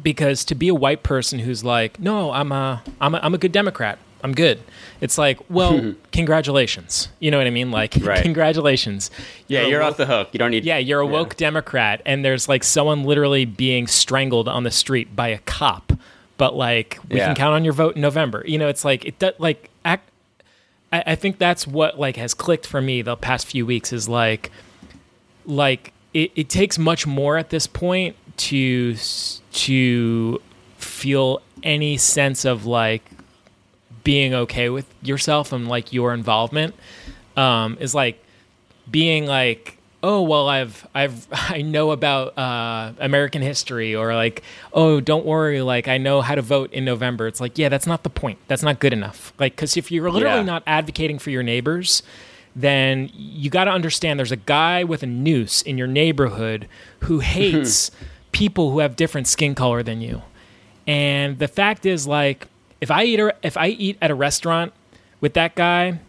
because to be a white person who's like, no, I'm a I'm a, I'm a good Democrat. I'm good. It's like, well, [laughs] congratulations. You know what I mean? Like, [laughs] Right. congratulations. yeah You're you're woke- off the hook you don't need yeah, you're a yeah. woke Democrat, and there's like someone literally being strangled on the street by a cop. But like, we Yeah. can count on your vote in November. You know, it's like it does. Like, act, I, I think that's what like has clicked for me the past few weeks is like, like it, it takes much more at this point to to feel any sense of like being okay with yourself and like your involvement um, is like being like oh well i've i've [laughs] i know about uh, american history or like oh don't worry like i know how to vote in november. It's like yeah that's not the point. That's not good enough. Like because if you're literally Yeah. not advocating for your neighbors then you got to understand there's a guy with a noose in your neighborhood who [laughs] hates people who have different skin color than you. And the fact is, like, if I eat a, if I eat at a restaurant with that guy,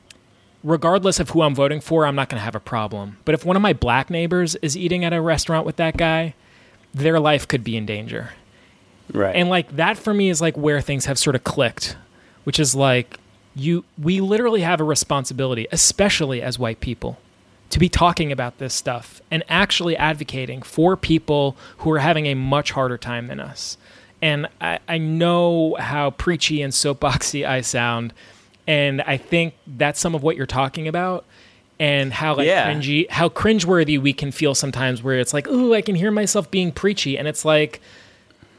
regardless of who I'm voting for, I'm not going to have a problem. But if one of my black neighbors is eating at a restaurant with that guy, their life could be in danger. right And like that for me is like where things have sort of clicked, which is like you we literally have a responsibility, especially as white people, to be talking about this stuff and actually advocating for people who are having a much harder time than us. And I, I know how preachy and soapboxy I sound, and I think that's some of what you're talking about. And how like Yeah. cringy, how cringeworthy we can feel sometimes, where it's like, "Ooh, I can hear myself being preachy," and it's like,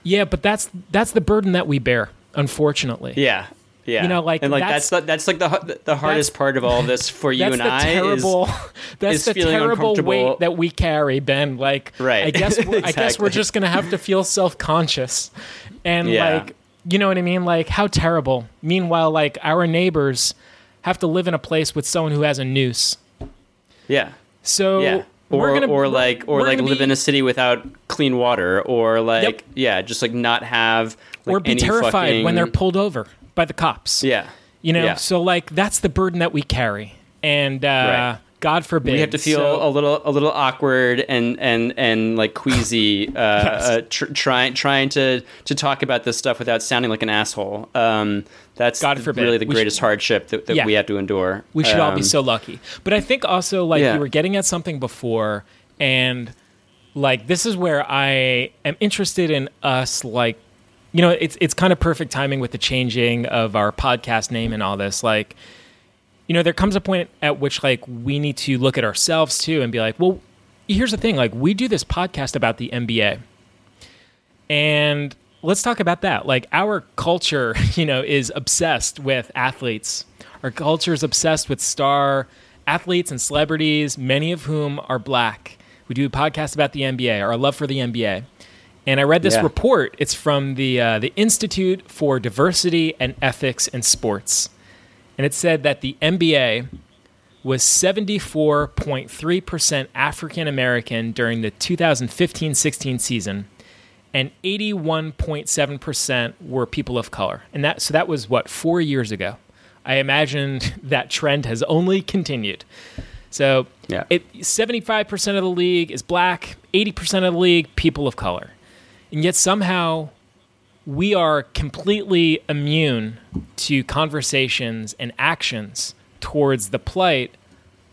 yeah, but that's that's the burden that we bear, unfortunately. Yeah, yeah. You know, like, and like that's- that's that's, like the the hardest part of all this for you and I terrible. is [laughs] that's is the feeling terrible weight that we carry, Ben. Like, Right. [laughs] I guess we're, I guess we're just gonna have to feel self conscious, and Yeah. like, you know what I mean? Like, how terrible. Meanwhile, like our neighbors have to live in a place with someone who has a noose. yeah. So Yeah. Or, gonna- or like or like live be- in a city without clean water or like Yep. yeah just like not have like, or be any terrified when they're pulled over by the cops. yeah You know, Yeah. so like that's the burden that we carry, and uh, Right. God forbid we have to feel so- a little a little awkward and and and like queasy [laughs] uh, uh tr- trying trying to to talk about this stuff without sounding like an asshole um that's God forbid. really the We greatest hardship that, that Yeah. we have to endure We should all be Um, so lucky. But I think also like Yeah. you were getting at something before, and like this is where I am interested in us like you know it's it's kind of perfect timing with the changing of our podcast name and all this like you know there comes a point at which like we need to look at ourselves too and be like well here's the thing like we do this podcast about the NBA and let's talk about that. Like our culture, [laughs] you know, is obsessed with athletes. Our culture is obsessed with star athletes and celebrities, many of whom are black. We do a podcast about the NBA, our love for the NBA. And I read this Yeah. report. It's from the uh, the Institute for Diversity and Ethics in Sports, and it said that the NBA was 74.3% African American during the 2015 16 season, and 81.7% were people of color. And that, so that was what, four years ago. I imagine [laughs] that trend has only continued. So Yeah. it, 75% of the league is black, 80% of the league, people of color. And yet somehow we are completely immune to conversations and actions towards the plight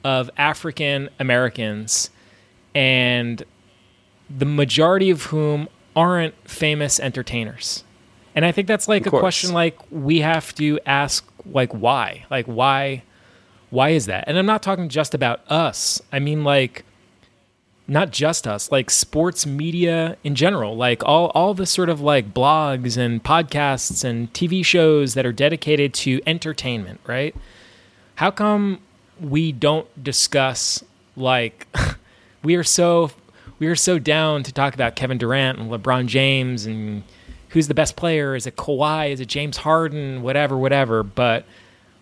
of African Americans and the majority of whom aren't famous entertainers. And I think that's like Of a course. question like we have to ask like why? Like why why is that? And I'm not talking just about us. I mean like not just us, like sports media in general, like all all the sort of like blogs and podcasts and TV shows that are dedicated to entertainment, right? How come we don't discuss like [laughs] we are so we are so down to talk about Kevin Durant and LeBron James and who's the best player? Is it Kawhi? Is it James Harden? Whatever, whatever. But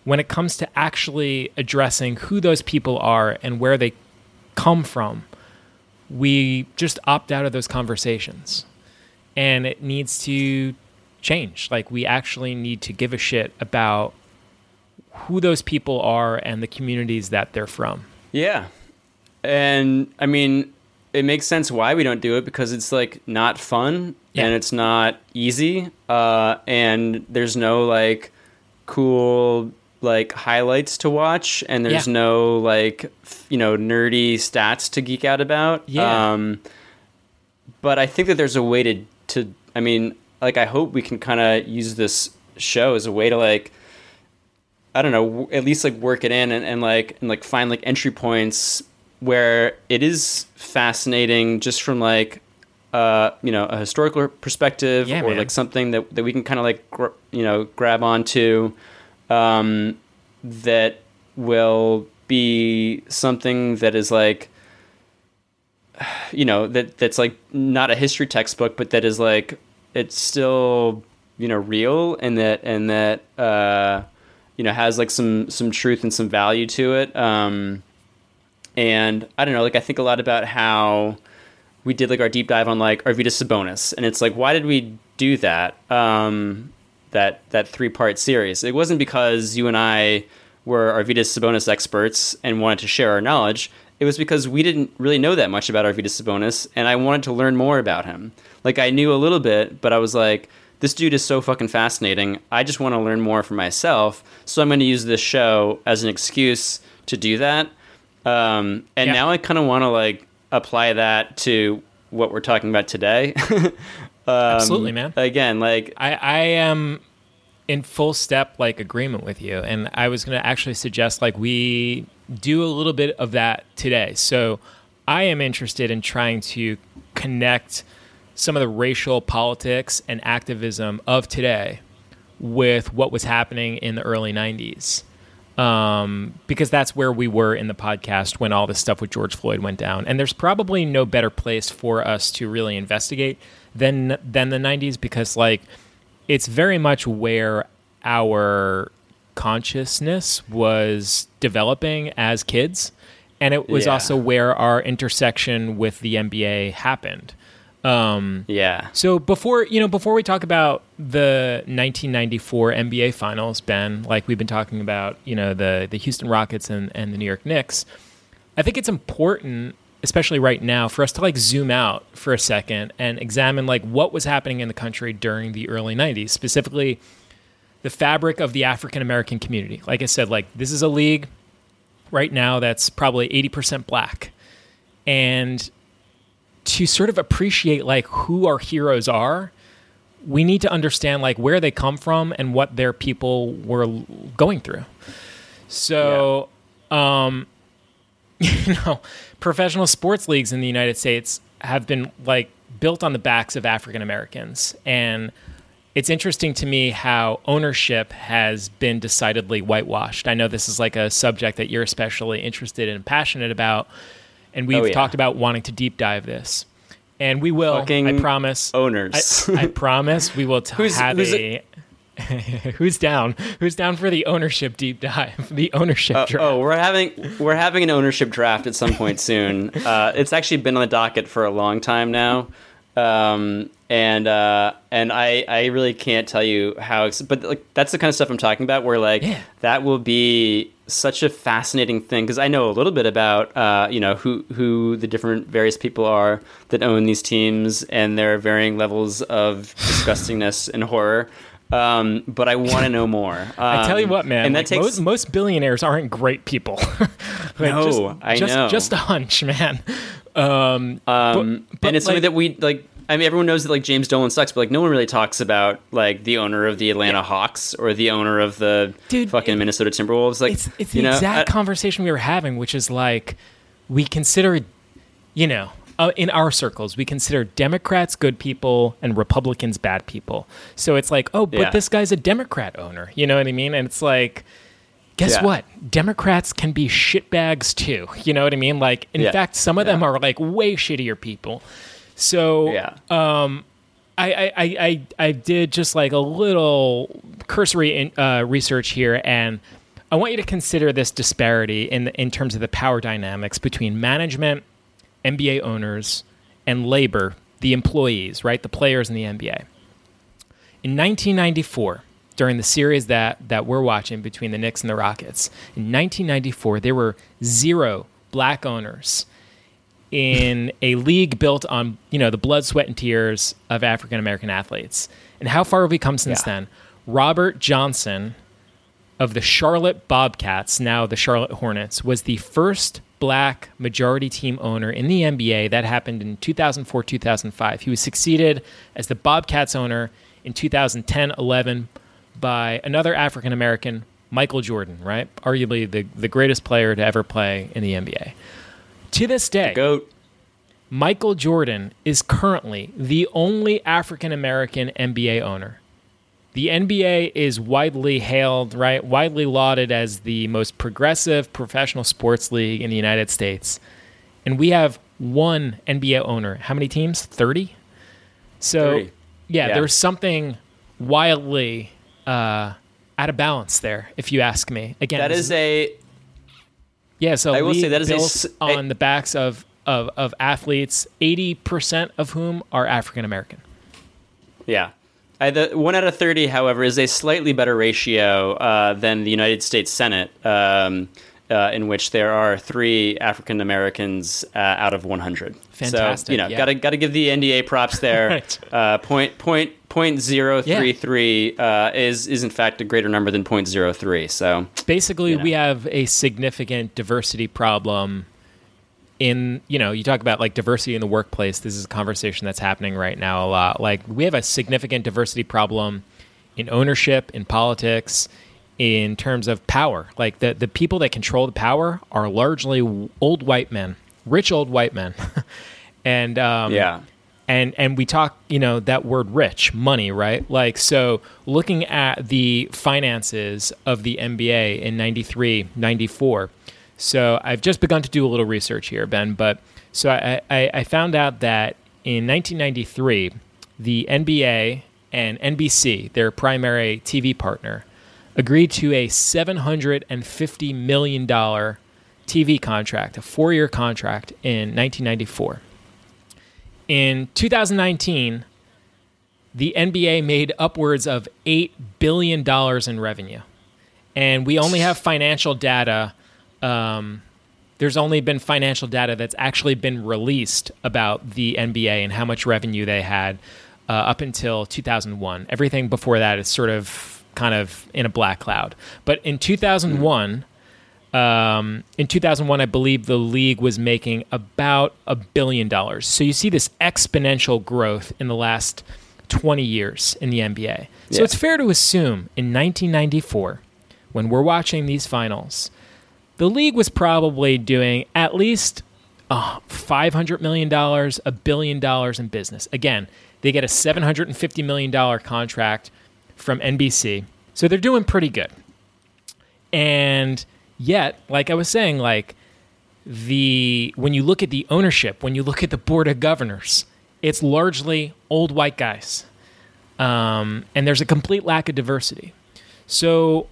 when it comes to actually addressing who those people are and where they come from, we just opt out of those conversations. And it needs to change. Like, we actually need to give a shit about who those people are and the communities that they're from. Yeah. And I mean, it makes sense why we don't do it because it's like not fun Yeah. and it's not easy. Uh, and there's no like cool like highlights to watch and there's Yeah. no like f- you know nerdy stats to geek out about. Yeah. Um, but I think that there's a way to to I mean, like I hope we can kind of use this show as a way to like I don't know, w- at least like work it in and, and like and like find like entry points where it is fascinating just from like uh you know a historical perspective Yeah, or man. like something that that we can kind of like gr- you know grab onto um that will be something that is like [sighs] you know that that's like not a history textbook but that is like it's still you know real and that and that uh you know has like some some truth and some value to it um and i don't know like i think a lot about how we did like our deep dive on like Arvydas Sabonis, and it's like, why did we do that? Um, that that three part series. It wasn't because you and I were Arvydas Sabonis experts and wanted to share our knowledge. It was because we didn't really know that much about Arvydas Sabonis, and I wanted to learn more about him. Like I knew a little bit, but I was like, this dude is so fucking fascinating. I just want to learn more for myself. So I'm going to use this show as an excuse to do that. Um, and Yeah. now I kind of want to like apply that to what we're talking about today. [laughs] Absolutely, man. Again, like I, I am in full step like agreement with you and i was going to actually suggest like we do a little bit of that today so i am interested in trying to connect some of the racial politics and activism of today with what was happening in the early 90s um, because that's where we were in the podcast when all this stuff with George Floyd went down. And there's probably no better place for us to really investigate than than the 90s because like it's very much where our consciousness was developing as kids and it was Yeah. also where our intersection with the NBA happened. Um, yeah. So before you know, before we talk about the 1994 NBA Finals, Ben, like we've been talking about, you know, the the Houston Rockets and, and the New York Knicks, I think it's important, especially right now, for us to like zoom out for a second and examine like what was happening in the country during the early 90s, specifically the fabric of the African American community. Like I said, like this is a league right now that's probably 80% black. And to sort of appreciate like who our heroes are, we need to understand like where they come from and what their people were going through. So, um, [laughs] you know, professional sports leagues in the United States have been like built on the backs of African Americans. And it's interesting to me how ownership has been decidedly whitewashed. I know this is like a subject that you're especially interested and passionate about. And we've Oh, yeah. talked about wanting to deep dive this. And we will, Fucking I promise. owners. I, I [laughs] promise we will t- Who's- have who's a. [laughs] Who's down? Who's down for the ownership deep dive? [laughs] The ownership Uh, draft. oh, we're having we're having an ownership draft at some point soon. [laughs] Uh, it's actually been on the docket for a long time now, um, and uh, and I I really can't tell you how. Ex- but like that's the kind of stuff I'm talking about. Where like Yeah. that will be such a fascinating thing because I know a little bit about uh, you know who who the different various people are that own these teams and their varying levels of disgustingness and horror. Um, but I want to know more. Um, [laughs] I tell you what, man. and that like, takes most, most billionaires aren't great people. [laughs] Like, No, just, I just, know. Just a hunch, man. Um, Um, but, and it's something that we like. I mean, everyone knows that like James Dolan sucks, but like no one really talks about like the owner of the Atlanta Hawks or the owner of the Dude, fucking it- Minnesota Timberwolves. Like, it's it's you the know, exact I- conversation we were having, which is like we consider, you know, uh, in our circles, we consider Democrats good people and Republicans bad people. So it's like, oh, but Yeah. this guy's a Democrat owner. You know what I mean? And it's like. Guess Yeah. what? Democrats can be shitbags too. You know what I mean? Like, in Yeah. fact, some of them are like way shittier people. So yeah, I, I, I, I I did just like a little cursory in, uh, research here, and I want you to consider this disparity in in terms of the power dynamics between management, NBA owners, and labor, the employees, right, the players in the NBA. In 1994, during the series that that we're watching between the Knicks and the Rockets, in 1994 there were zero black owners in a league built on you know the blood, sweat, and tears of African American athletes. And how far have we come since Yeah. then? Robert Johnson of the Charlotte Bobcats, now the Charlotte Hornets, was the first black majority team owner in the NBA. That happened in 2004 2005. He was succeeded as the Bobcats owner in 2010 11 by another African American, Michael Jordan, right? Arguably the, the greatest player to ever play in the NBA. To this day, goat. Michael Jordan is currently the only African American NBA owner. The NBA is widely hailed, right, widely lauded as the most progressive professional sports league in the United States. And we have one NBA owner. How many teams? 30? So, 30. Yeah, Yeah. there's something wildly uh, out of balance there, if you ask me. Again, that is a yeah, so I will say that is a on the backs of, of, of athletes, eighty percent of whom are African American. Yeah. I, the one out of thirty, however, is a slightly better ratio uh, than the United States Senate, um, uh, in which there are three African Americans uh, out of one hundred. Fantastic, So you know, yeah. gotta gotta give the NBA props [laughs] there. Right. uh, point point point zero three three uh, is is in fact a greater number than point zero three. So Basically, You know. we have a significant diversity problem. In you know, you talk about like diversity in the workplace. This is a conversation that's happening right now a lot. Like we have a significant diversity problem in ownership, in politics, in terms of power. Like the the people that control the power are largely old white men, rich old white men, [laughs] and um, yeah. and and we talk you know that word rich money right like so looking at the finances of the nba in 93 94 so i've just begun to do a little research here ben but so i i, I found out that in 1993 the nba and nbc their primary tv partner agreed to a 750 million dollar tv contract a four-year contract in 1994 in 2019, the NBA made upwards of $8 billion in revenue. And we only have financial data. Um, there's only been financial data that's actually been released about the NBA and how much revenue they had uh, up until 2001. Everything before that is sort of kind of in a black cloud. But in 2001, um, in 2001, I believe the league was making about a billion dollars. So you see this exponential growth in the last 20 years in the NBA. So Yeah. it's fair to assume in 1994, when we're watching these finals, the league was probably doing at least uh, $500 million, a billion dollars in business. Again, they get a $750 million contract from NBC. So they're doing pretty good. And yet, like I was saying, like the when you look at the ownership, when you look at the board of governors, it's largely old white guys. um, and there's a complete lack of diversity. So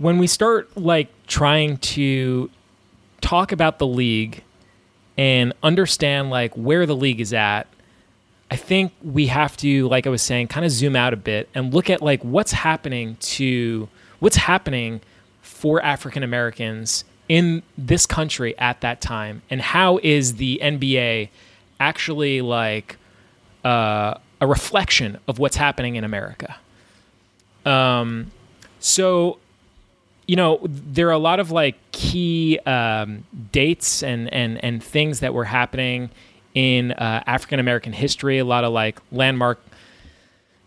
when we start like trying to talk about the league and understand like where the league is at, I think we have to, like I was saying, kind of zoom out a bit and look at like what's happening to what's happening for African Americans in this country at that time, and how is the NBA actually like uh, a reflection of what's happening in America. Um, so you know there are a lot of like key um, dates and and and things that were happening in uh, African American history. A lot of like landmark,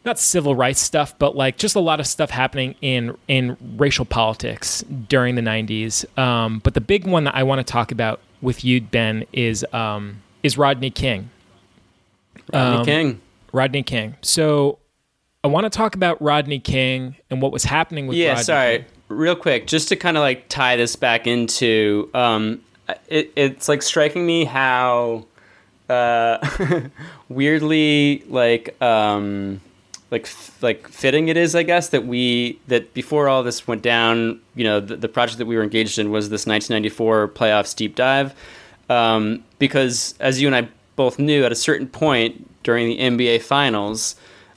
not civil rights stuff, but like just a lot of stuff happening in in racial politics during the '90s. Um, but the big one that I want to talk about with you, Ben, is um, is Rodney King. Rodney Um, King. Rodney King. So I want to talk about Rodney King and what was happening with Yeah, Rodney sorry. King. Real quick, just to kind of like tie this back into, um, it, it's like striking me how uh, [laughs] weirdly like um, like like fitting it is, I guess, that we that before all this went down, you know, the, the project that we were engaged in was this 1994 playoffs deep dive, um, because as you and I both knew, at a certain point during the NBA Finals,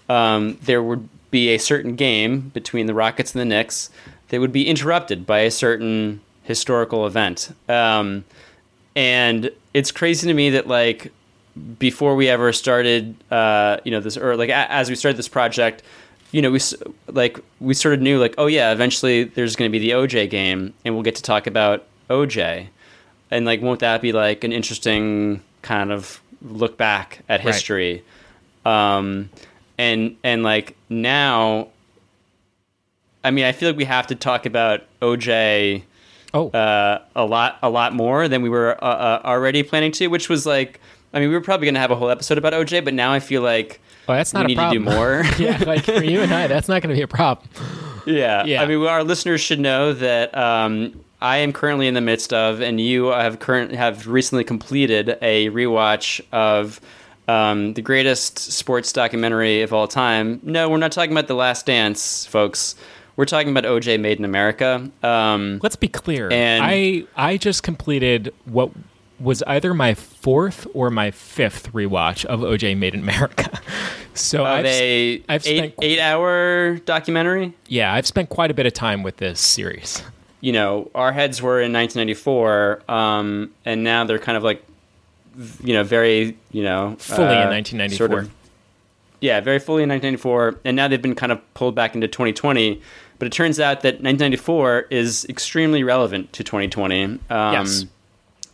um, there would be a certain game between the Rockets and the Knicks that would be interrupted by a certain historical event. Um, and it's crazy to me that like before we ever started, uh, you know, this or like a- as we started this project, you know, we like we sort of knew like, oh yeah, eventually there's going to be the OJ game, and we'll get to talk about OJ, and like, won't that be like an interesting kind of look back at Right. history? Um, and and like now, I mean, I feel like we have to talk about OJ Oh, uh, a lot a lot more than we were uh, uh, already planning to, which was like, I mean, we were probably going to have a whole episode about OJ, but now I feel like oh, that's not we a need problem. to do more. [laughs] yeah, like for you and I, that's not going to be a problem. yeah. Yeah. I mean, our listeners should know that um, I am currently in the midst of, and you have current have recently completed a rewatch of. Um, the greatest sports documentary of all time. No, we're not talking about The Last Dance, folks. We're talking about OJ Made in America. Um, Let's be clear. And- I I just completed what was either my fourth or my fifth rewatch of OJ Made in America. [laughs] So of I've, a I've eight, spent eight hour documentary. yeah, I've spent quite a bit of time with this series. you know, our heads were in 1994, um, and now they're kind of like, you know, very, you know, Fully in uh, 1994. sort of- yeah, very fully in 1994, and now they've been kind of pulled back into 2020. But it turns out that 1994 is extremely relevant to 2020. Um, Yes.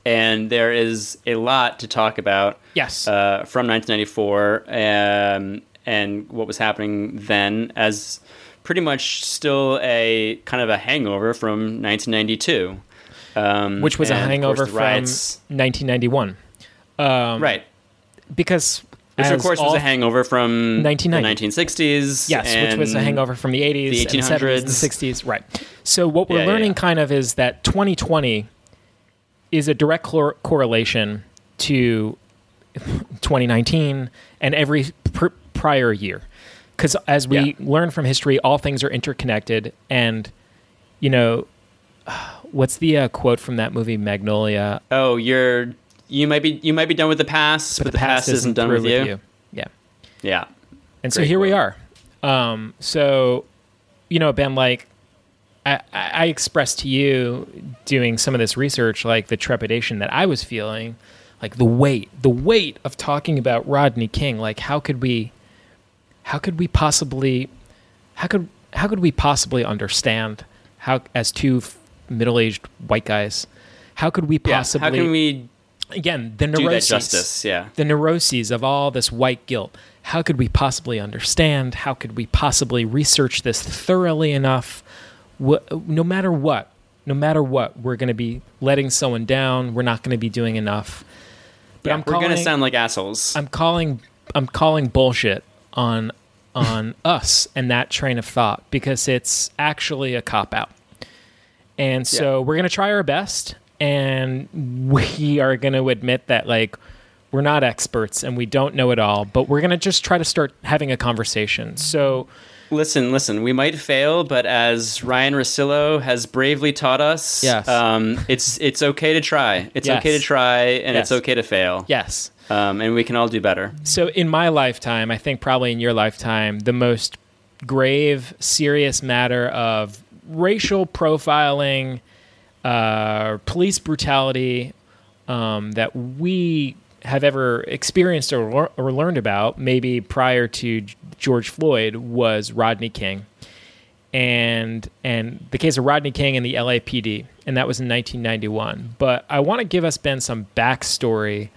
And there is a lot to talk about Yes. uh, from 1994 um, and what was happening then as pretty much still a kind of a hangover from 1992. Um, which was a hangover from riots- 1991. right. Because Which, of course, was a hangover from 1990. the 1960s. Yes, which was a hangover from the 80s, the and the 70s, and 1800s. the 60s. Right. So what we're yeah, learning yeah. kind of is that 2020 is a direct cor- correlation to 2019 and every pr- prior year. Because as we Yeah. learn from history, all things are interconnected. And, you know, [sighs] what's the uh, quote from that movie, Magnolia? Oh, you're you might be you might be done with the past, but, the, past, isn't done through with you. Yeah. Yeah. And so Great here we are. Um, so, you know, Ben, like, I, I expressed to you doing some of this research, like the trepidation that I was feeling, like the weight, the weight of talking about Rodney King. Like, how could we, how could we possibly, how could how could we possibly understand how, as two middle-aged white guys, how could we Yeah. possibly How can we again the neuroses justice? Yeah. the neuroses of all this white guilt. How could we possibly understand? How could we possibly research this thoroughly enough? No matter what, no matter what, we're going to be letting someone down. We're not going to be doing enough. But Yeah, I'm we're calling, gonna sound like assholes. I'm calling. I'm calling bullshit on on [laughs] us and that train of thought because it's actually a cop out. And so we're going to try our best and we are going to admit that like we're not experts and we don't know it all, but we're going to just try to start having a conversation. So, Listen, listen. We might fail, but as Ryan Rosillo has bravely taught us, Yes. um, it's it's okay to try. It's Yes. okay to try, and it's okay to fail. yes. Um, and we can all do better. So, in my lifetime, I think probably in your lifetime, the most grave, serious matter of racial profiling, uh, police brutality um, that we have ever experienced or, or learned about, maybe prior to George Floyd, was Rodney King. And and the case of Rodney King and the LAPD, and that was in 1991. But I want to give us Ben some backstory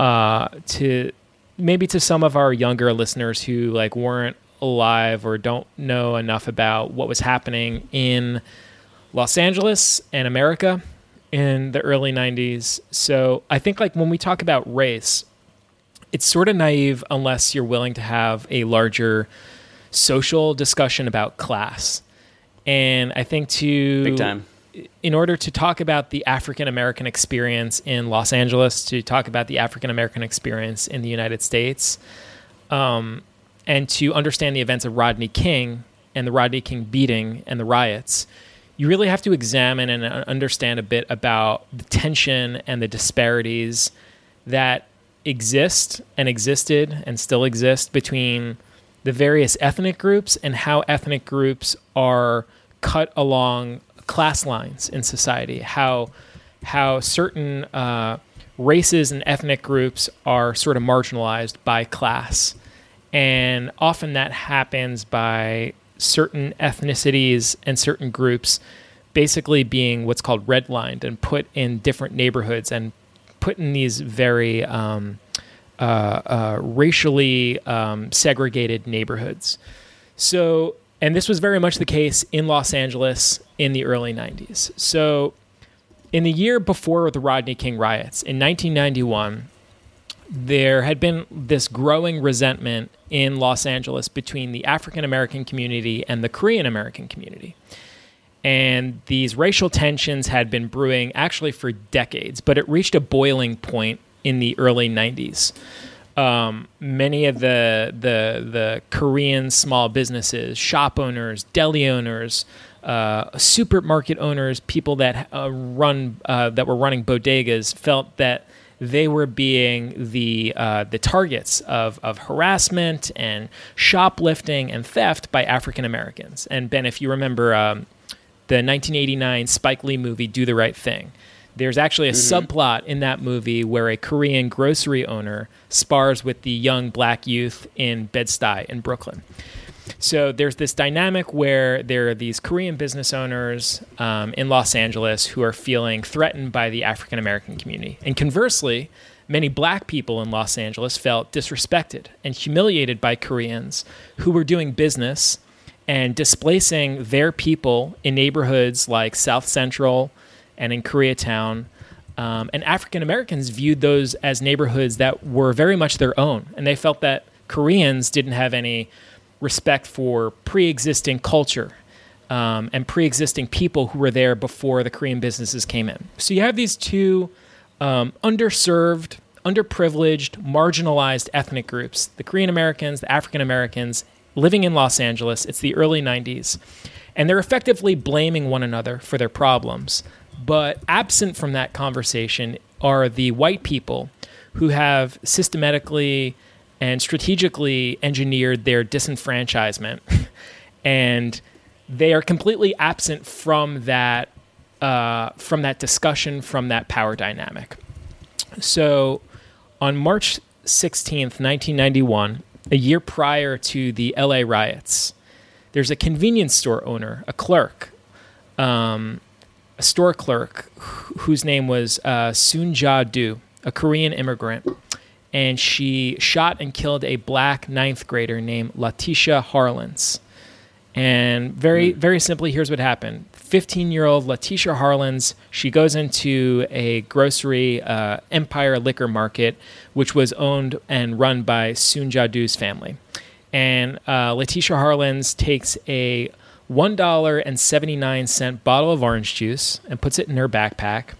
uh, to maybe to some of our younger listeners who like weren't alive or don't know enough about what was happening in Los Angeles and America in the early 90s. So I think like when we talk about race, it's sort of naive unless you're willing to have a larger social discussion about class. And I think to Big time. in order to talk about the African American experience in Los Angeles, to talk about the African American experience in the United States, um, and to understand the events of Rodney King and the Rodney King beating and the riots, you really have to examine and uh, understand a bit about the tension and the disparities that exist and existed and still exist between the various ethnic groups and how ethnic groups are cut along class lines in society. How how certain uh, races and ethnic groups are sort of marginalized by class, and often that happens by certain ethnicities and certain groups basically being what's called redlined and put in different neighborhoods and put in these very um, uh, uh, racially um, segregated neighborhoods. So, and this was very much the case in Los Angeles in the early 90s. So, in the year before the Rodney King riots, in 1991, there had been this growing resentment in Los Angeles between the African American community and the Korean American community. And these racial tensions had been brewing actually for decades, but it reached a boiling point in the early 90s. Um, many of the, the, the Korean small businesses, shop owners, deli owners, uh, supermarket owners, people that uh, run uh, that were running bodegas felt that they were being the uh, the targets of, of harassment and shoplifting and theft by African Americans. And Ben, if you remember um, the 1989 Spike Lee movie "Do the Right Thing," there's actually a subplot in that movie where a Korean grocery owner spars with the young black youth in Bed Stuy in Brooklyn. So there's this dynamic where there are these Korean business owners um, in Los Angeles who are feeling threatened by the African American community. And conversely, many black people in Los Angeles felt disrespected and humiliated by Koreans who were doing business and displacing their people in neighborhoods like South Central and in Koreatown. Um, and African Americans viewed those as neighborhoods that were very much their own. And they felt that Koreans didn't have any respect for pre-existing culture um, and pre-existing people who were there before the Korean businesses came in. So you have these two um, underserved, underprivileged, marginalized ethnic groups: the Korean Americans, the African Americans, living in Los Angeles. It's the early '90s, and they're effectively blaming one another for their problems. But absent from that conversation are the white people who have systematically and strategically engineered their disenfranchisement, [laughs] and they are completely absent from that uh, from that discussion, from that power dynamic. So, on March sixteenth, nineteen ninety one, a year prior to the L.A. riots, there's a convenience store owner, a clerk, um, a store clerk, wh- whose name was uh, Soon Ja Du, a Korean immigrant and she shot and killed a black ninth grader named Letitia Harlins. And very, very simply, here's what happened. 15 year old Letitia Harlins, she goes into a grocery uh, Empire Liquor Market, which was owned and run by Soon Ja Du's family. And uh, Letitia Harlins takes a $1.79 bottle of orange juice and puts it in her backpack,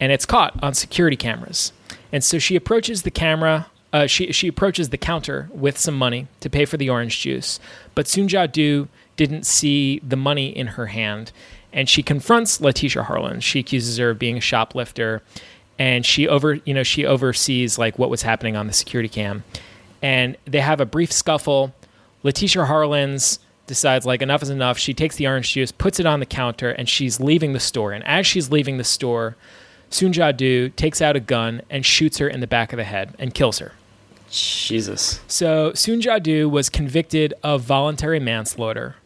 and it's caught on security cameras And so she approaches the camera. Uh, she she approaches the counter with some money to pay for the orange juice, but Soon Ja Du didn't see the money in her hand, and she confronts Letitia Harlan. She accuses her of being a shoplifter, and she over you know she oversees like what was happening on the security cam, and they have a brief scuffle. Letitia Harlins decides like enough is enough. She takes the orange juice, puts it on the counter, and she's leaving the store. And as she's leaving the store, Soon Ja Du takes out a gun and shoots her in the back of the head and kills her. Jesus. So Soon Ja Du was convicted of voluntary manslaughter,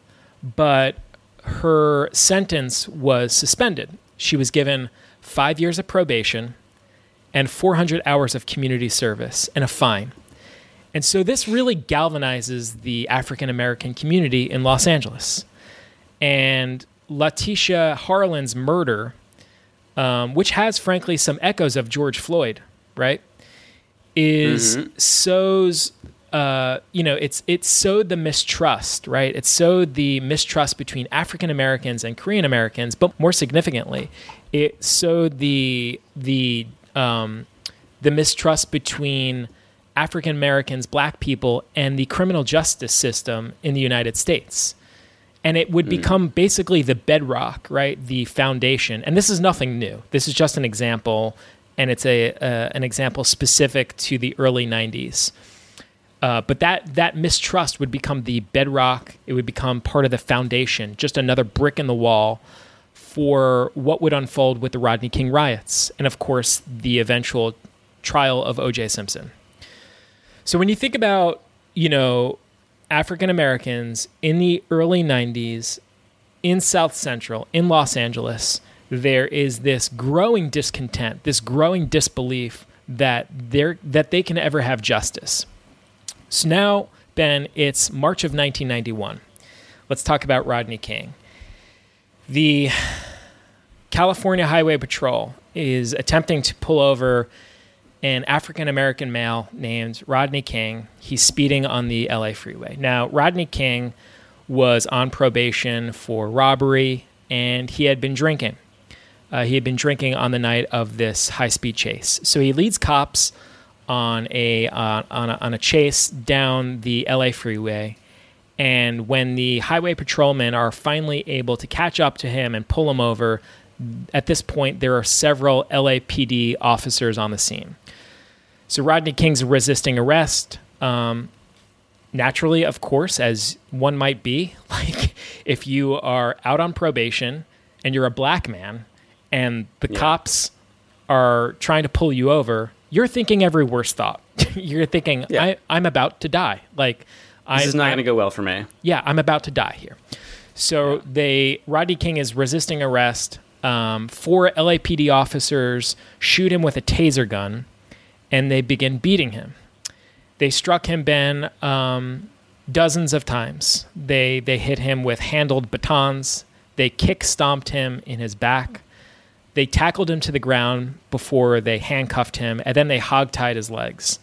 but her sentence was suspended. She was given five years of probation and 400 hours of community service and a fine. And so this really galvanizes the African American community in Los Angeles. And Letitia Harlins murder, um, which has frankly some echoes of George Floyd, right, is sows. Uh, you know, it's it sowed the mistrust, right? It sowed the mistrust between African Americans and Korean Americans, but more significantly, it sowed the the um, the mistrust between African Americans, black people, and the criminal justice system in the United States. And it would become basically the bedrock, right? The foundation. And this is nothing new. This is just an example, and it's a uh, an example specific to the early '90s. Uh, but that that mistrust would become the bedrock. It would become part of the foundation, just another brick in the wall for what would unfold with the Rodney King riots, and of course the eventual trial of O.J. Simpson. So when you think about, you know, African Americans in the early 90s in South Central, in Los Angeles, there is this growing discontent, this growing disbelief that they that they can ever have justice. So now, Ben, it's March of 1991. Let's talk about Rodney King. The California Highway Patrol is attempting to pull over an African American male named Rodney King. He's speeding on the LA freeway. Now, Rodney King was on probation for robbery and he had been drinking. Uh, he had been drinking on the night of this high speed chase. So he leads cops on a, uh, on a on a chase down the LA freeway. And when the highway patrolmen are finally able to catch up to him and pull him over, at this point there are several LAPD officers on the scene. So Rodney King's resisting arrest. Um, naturally, of course, as one might be, [laughs] like if you are out on probation and you're a black man and the cops are trying to pull you over, you're thinking every worst thought. [laughs] you're thinking, Yeah. I, I'm about to die. Like, I, This is not going to go well for me. yeah, I'm about to die here. So they Rodney King is resisting arrest. Um, four LAPD officers shoot him with a taser gun, and they begin beating him. They struck him, Ben, um, dozens of times. They they hit him with handled batons. They kick stomped him in his back. They tackled him to the ground before they handcuffed him, and then they hogtied his legs.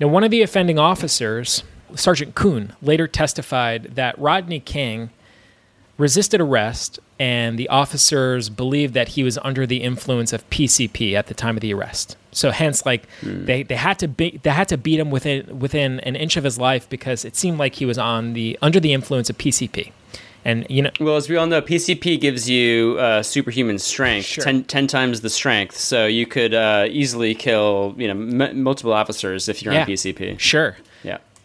Now, one of the offending officers, Sergeant Koon, later testified that Rodney King resisted arrest, and the officers believed that he was under the influence of PCP at the time of the arrest. So, hence, like they, they had to be, they had to beat him within within an inch of his life because it seemed like he was on the under the influence of PCP, and you know Well, as we all know, PCP gives you uh, superhuman strength, Sure. ten, 10 times the strength. So you could uh, easily kill, you know, m- multiple officers if you're yeah, on PCP. Sure.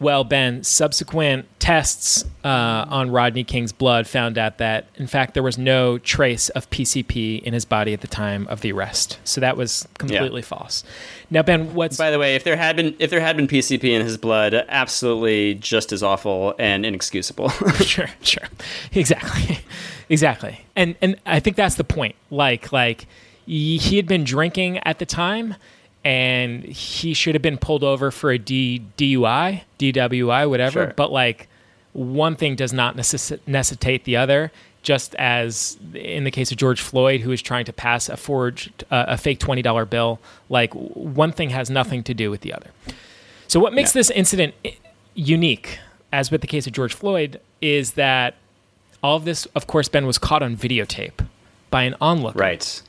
Yeah. Well, Ben, subsequent tests uh, on Rodney King's blood found out that, in fact, there was no trace of PCP in his body at the time of the arrest. So that was completely false. Now, Ben, what's By the way, if there had been if there had been PCP in his blood, absolutely just as awful and inexcusable. [laughs] [laughs] sure, sure, exactly, exactly, and and I think that's the point. Like, like he had been drinking at the time, and he should have been pulled over for a D, DUI, DWI, whatever. Sure. But like, one thing does not necess- necessitate the other. Just as in the case of George Floyd, who was trying to pass a forged, uh, a fake twenty dollar bill, like one thing has nothing to do with the other. So what makes this incident unique, as with the case of George Floyd, is that all of this, of course, Ben was caught on videotape by an onlooker. right.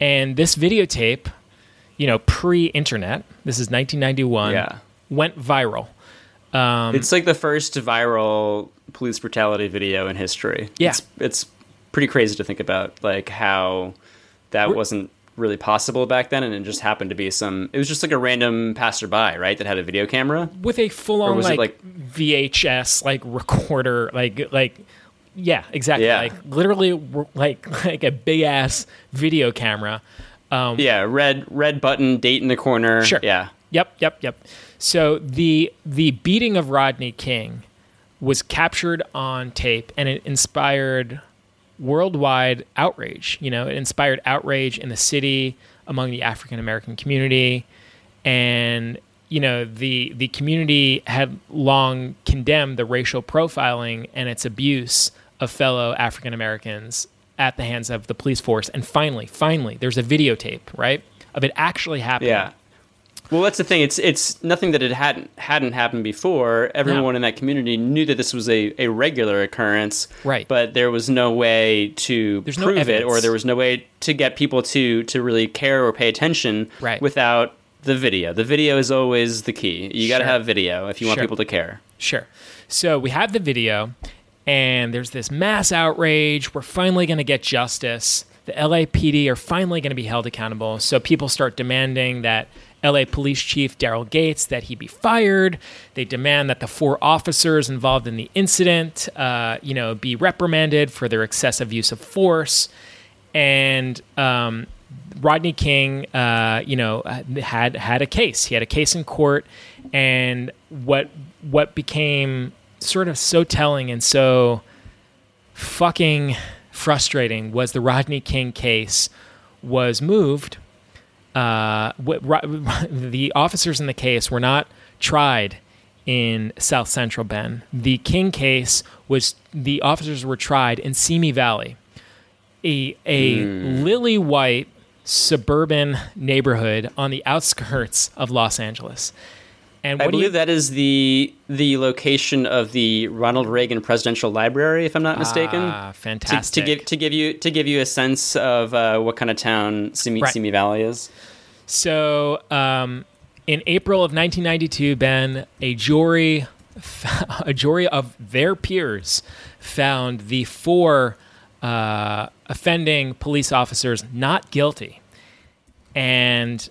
And this videotape, you know, pre-internet. This is 1991. Yeah. Went viral. Um, it's like the first viral police brutality video in history. Yeah. It's, it's pretty crazy to think about, like how that We're- wasn't really possible back then, and it just happened to be some. It was just like a random passerby, right, that had a video camera. with a full-on like, like- VHS like recorder, like like yeah, exactly, Yeah. like literally like [laughs] like a big ass video camera. Um, Yeah, red red button, date in the corner. Sure. Yeah. Yep, yep, yep. So the the beating of Rodney King was captured on tape, and it inspired worldwide outrage. You know, it inspired outrage in the city among the African American community, and you know the the community had long condemned the racial profiling and its abuse of fellow African Americans at the hands of the police force. And finally, finally, there's a videotape, right, of it actually happening. Yeah. Well, that's the thing. It's it's nothing that it hadn't hadn't happened before. Everyone No. in that community knew that this was a, a regular occurrence. Right. But there was no way to There's no prove it, or there was no way to get people to to really care or pay attention. Right. Without the video, the video is always the key. You got to have video if you want Sure. people to care. Sure. So we have the video, and there's this mass outrage. We're finally going to get justice. The LAPD are finally going to be held accountable. So people start demanding that LA Police Chief Daryl Gates that he be fired. They demand that the four officers involved in the incident, uh, you know, be reprimanded for their excessive use of force. And um, Rodney King, uh, you know, had had a case. He had a case in court, and what what became sort of so telling and so fucking frustrating was the Rodney King case was moved. Uh, what, Ro- [laughs] the officers in the case were not tried in South Central Bend. The King case was the officers were tried in Simi Valley, a a lily white suburban neighborhood on the outskirts of Los Angeles. And I what do you believe that is the the location of the Ronald Reagan Presidential Library, if I'm not mistaken. Ah, to, fantastic. to give to give you to give you a sense of uh, what kind of town Simi, Right. Simi Valley is. So, um, in April of 1992, Ben, a jury, [laughs] a jury of their peers, found the four uh, offending police officers not guilty, and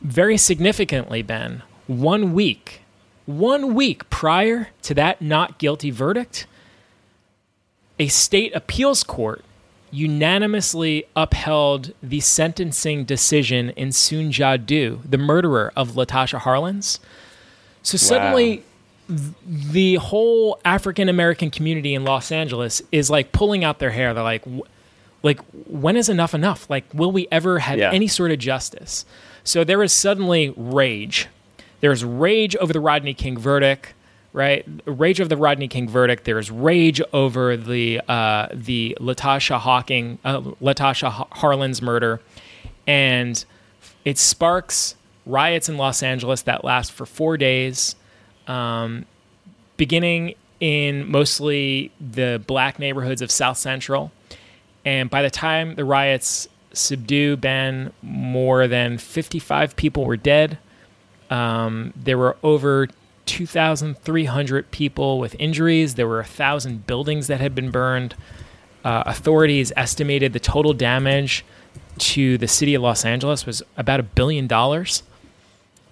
very significantly, Ben, one week, one week prior to that not guilty verdict, a state appeals court unanimously upheld the sentencing decision in Soon Ja Du, the murderer of Latasha Harlins. So suddenly, th- the whole African American community in Los Angeles is like pulling out their hair. They're like, "Wh- like when is enough enough? Like, will we ever have Yeah. any sort of justice? So there is suddenly rage. There's rage over the Rodney King verdict, right? Rage over the Rodney King verdict. There's rage over the uh, the Latasha Hawking, uh, Latasha Harlins murder, and it sparks riots in Los Angeles that last for four days, um, beginning in mostly the black neighborhoods of South Central. And by the time the riots subdue Ben, more than 55 people were dead. Um, there were over 2,300 people with injuries. There were 1,000 buildings that had been burned. Uh, authorities estimated the total damage to the city of Los Angeles was about a billion dollars.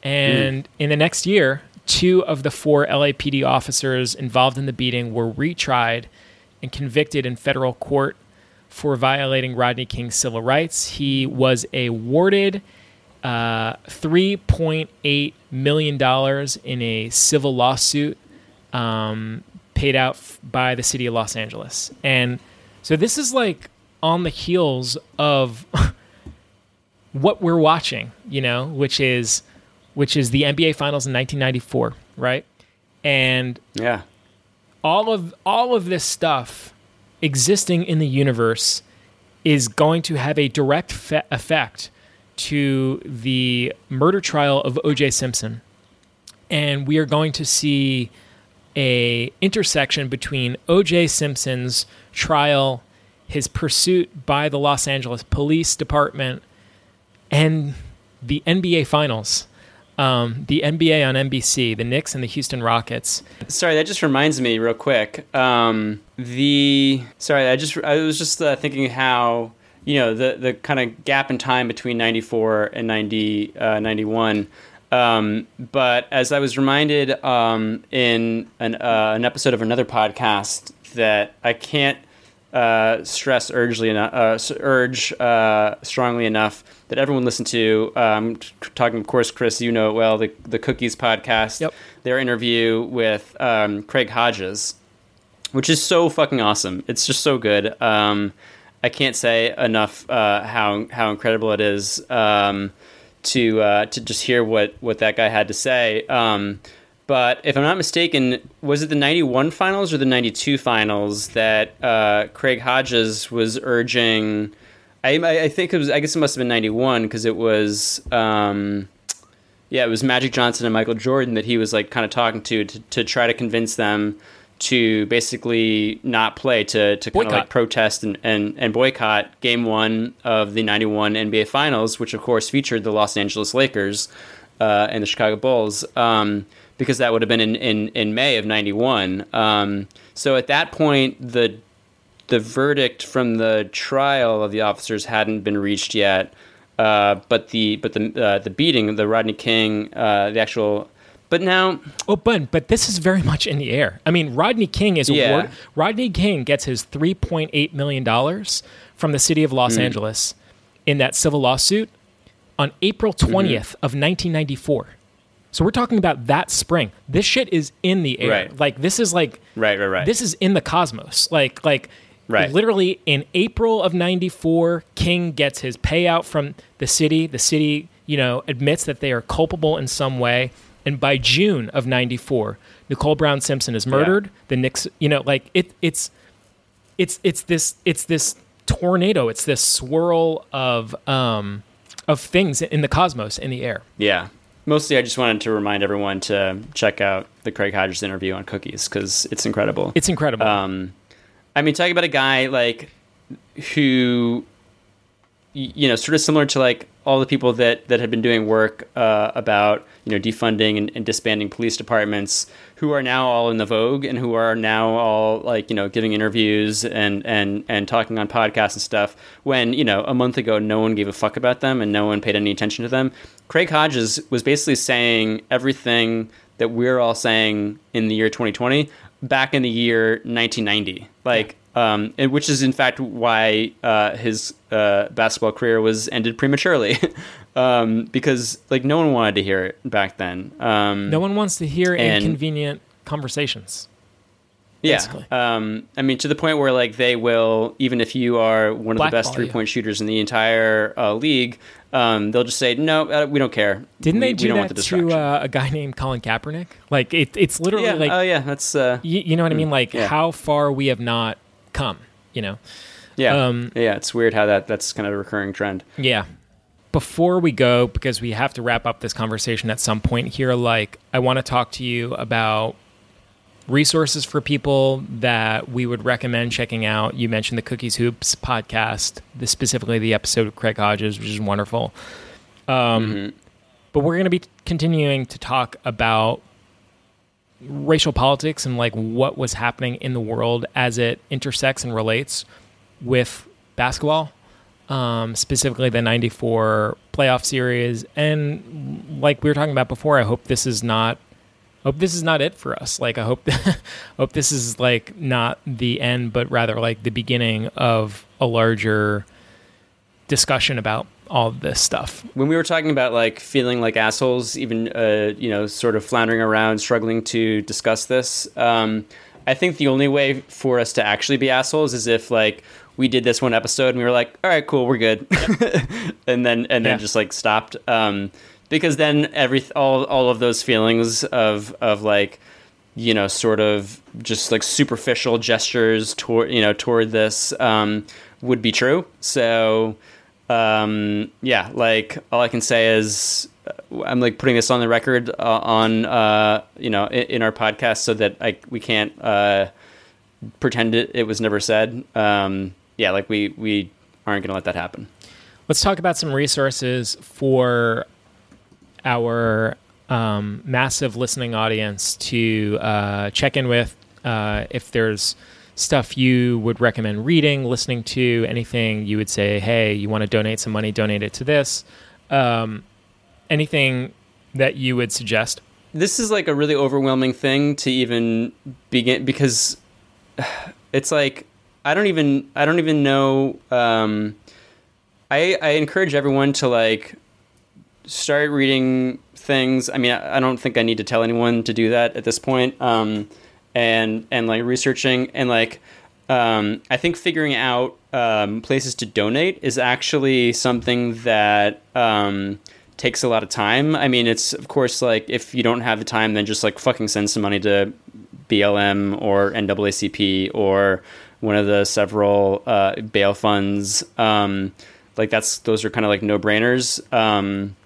And in the next year, two of the four LAPD officers involved in the beating were retried and convicted in federal court for violating Rodney King's civil rights. He was awarded uh, $3.8 million in a civil lawsuit um, paid out f- by the city of Los Angeles. And so this is like on the heels of [laughs] what we're watching, you know, which is which is the NBA Finals in 1994, right? And Yeah. all of all of this stuff existing in the universe is going to have a direct fe- effect to the murder trial of O.J. Simpson, and we are going to see a intersection between O.J. Simpson's trial, his pursuit by the Los Angeles Police Department, and the NBA Finals, um, the NBA on NBC, the Knicks and the Houston Rockets. Sorry, that just reminds me real quick. Um, the sorry, I just I was just uh, thinking how you know the the kind of gap in time between 94 and 90 uh, 91 um, but as I was reminded um, in an, uh, an episode of another podcast that I can't uh, stress urgently enough, uh, urge uh, strongly enough that everyone listen to. Um, talking, of course, Chris, you know it well, the the Cookies podcast. Yep. Their interview with um, Craig Hodges, which is so fucking awesome. It's just so good. Um, I can't say enough uh, how how incredible it is um, to uh, to just hear what what that guy had to say. Um, but if I'm not mistaken, was it the 91 finals or the 92 finals that uh, Craig Hodges was urging? I, I think it was, I guess it must have been 91 because it was, um, yeah, it was Magic Johnson and Michael Jordan that he was like kind of talking to, to to try to convince them to basically not play to, to kind of like protest and, and, and boycott game one of the 91 NBA finals, which of course featured the Los Angeles Lakers uh, and the Chicago Bulls. Um, because that would have been in, in, in May of 91. Um, so at that point, the the verdict from the trial of the officers hadn't been reached yet, uh, but the but the uh, the beating, the Rodney King, uh, the actual. But now, Oh, but but this is very much in the air. I mean, Rodney King is Yeah. award- Rodney King gets his three point eight million dollars from the city of Los Hmm. Angeles in that civil lawsuit on April Mm-hmm. 20th of 1994. So we're talking about that spring. This shit is in the air. Right. Like this is like Right, right, right. This is in the cosmos. Like like Right. literally in April of 94, King gets his payout from the city. The city, you know, admits that they are culpable in some way. And by June of 94, Nicole Brown Simpson is murdered. The Knicks, you know, like it it's it's it's this it's this tornado. It's this swirl of um of things in the cosmos in the air. yeah. Mostly, I just wanted to remind everyone to check out the Craig Hodges interview on Cookies because it's incredible. It's incredible. Um, I mean, talking about a guy like who, you know, sort of similar to like all the people that that had been doing work uh, about you know defunding and, and disbanding police departments, who are now all in the vogue and who are now all like you know giving interviews and and and talking on podcasts and stuff. When you know a month ago, no one gave a fuck about them and no one paid any attention to them. Craig Hodges was basically saying everything that we're all saying in the year 2020 back in the year 1990 like um, and which is in fact why uh, his uh, basketball career was ended prematurely [laughs] um, because like no one wanted to hear it back then um, no one wants to hear and- inconvenient conversations. yeah um, i mean to the point where like they will even if you are one of the best three point shooters in the entire uh, league um, they'll just say no uh, we don't care Didn't we, they do that the to uh, a guy named Colin Kaepernick? Like it, it's literally yeah like oh yeah that's uh, you, you know what I mean? Like yeah. how far we have not come. You know? yeah um, yeah it's weird how that that's kind of a recurring trend Yeah. Before we go, because we have to wrap up this conversation at some point here, like I want to talk to you about resources for people that we would recommend checking out. You mentioned the Cookies Hoops podcast, the, specifically the episode of Craig Hodges, which is wonderful. Um, But we're going to be continuing to talk about racial politics and like what was happening in the world as it intersects and relates with basketball um, specifically the 94 playoff series. And like we were talking about before i hope this is not hope this is not it for us. Like i hope [laughs] hope this is like not the end but rather like the beginning of a larger discussion about all this stuff when we were talking about like feeling like assholes, even uh, you know, sort of floundering around, struggling to discuss this, um, I think the only way for us to actually be assholes is if like we did this one episode and we were like, all right, cool, we're good, [laughs] and then and then Yeah. just like stopped, um, because then every all all of those feelings of of like you know sort of just like superficial gestures toward you know toward this um, would be true. So um, yeah, like all I can say is uh, I'm like putting this on the record uh, on uh, you know in, in our podcast so that I we can't uh, pretend it, it was never said. Um, yeah, like we we aren't gonna let that happen. let's talk about some resources for our um, massive listening audience to uh, check in with uh, if there's stuff you would recommend reading, listening to, anything you would say, hey, you want to donate some money, donate it to this. Um, anything that you would suggest? this is like a really overwhelming thing to even begin because [sighs] it's like I don't even I don't even know um I I encourage everyone to like start reading things. I mean, I, I don't think I need to tell anyone to do that at this point. Um and and like researching and like um I think figuring out um places to donate is actually something that um takes a lot of time. I mean, it's of course like if you don't have the time, then just like fucking send some money to BLM or NAACP or one of the several uh, bail funds. Um, like that's those are kind of like no brainers. Um,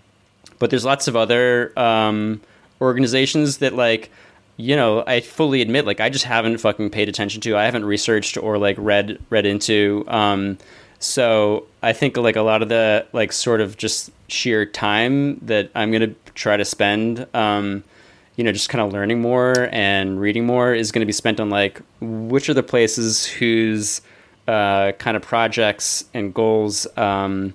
but there's lots of other um, organizations that like you know I fully admit like I just haven't fucking paid attention to. I haven't researched or like read read into. Um, so I think like a lot of the like sort of just sheer time that I'm gonna try to spend, um, you know, just kind of learning more and reading more is gonna be spent on like which are the places whose uh, kind of projects and goals um,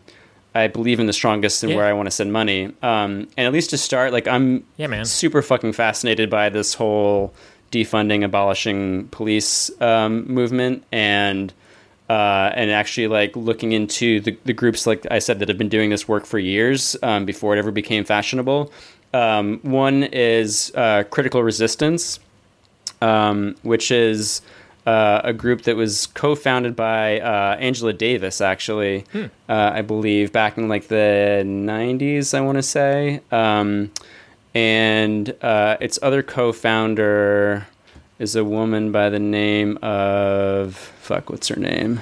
I believe in the strongest and Yeah. where I want to send money. Um, and at least to start, like I'm Yeah, man. super fucking fascinated by this whole defunding, abolishing police um, movement and uh, and actually like looking into the, the groups like I said that have been doing this work for years um, before it ever became fashionable. Um, one is uh, Critical Resistance, um, which is uh, a group that was co-founded by uh, Angela Davis, actually, uh, I believe, back in like the '90s. I want to say, um, and uh, its other co-founder is a woman by the name of fuck. What's her name?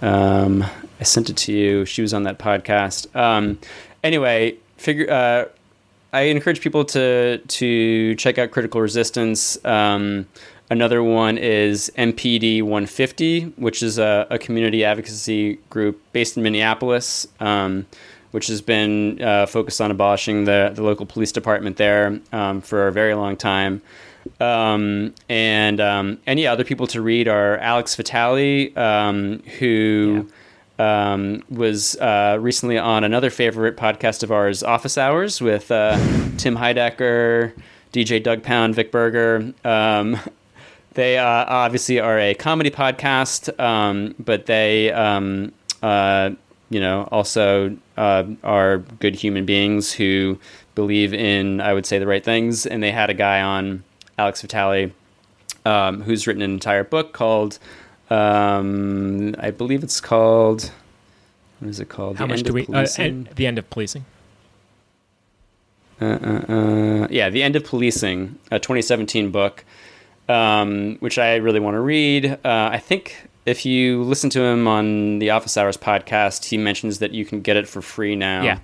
Um, I sent it to you. She was on that podcast. Um, anyway, figure. Uh, I encourage people to to check out Critical Resistance. Um, another one is MPD 150, which is a, a community advocacy group based in Minneapolis, um, which has been uh, focused on abolishing the, the local police department there um, for a very long time. Um, and um, yeah, other people to read are Alex Vitale, um, who um, was uh, recently on another favorite podcast of ours, Office Hours, with uh, Tim Heidecker, DJ Doug Pound, Vic Berger. Um, they uh, obviously are a comedy podcast, um, but they, um, uh, you know, also uh, are good human beings who believe in, I would say, the right things. And they had a guy on, Alex Vitale, um, who's written an entire book called, um, I believe it's called, what is it called? How The much End do of we? Uh, the end of policing. uh, uh, uh, yeah, The End of Policing, a 2017 book, um, which I really want to read. Uh, I think if you listen to him on the Office Hours podcast, he mentions that you can get it for free now. Yeah.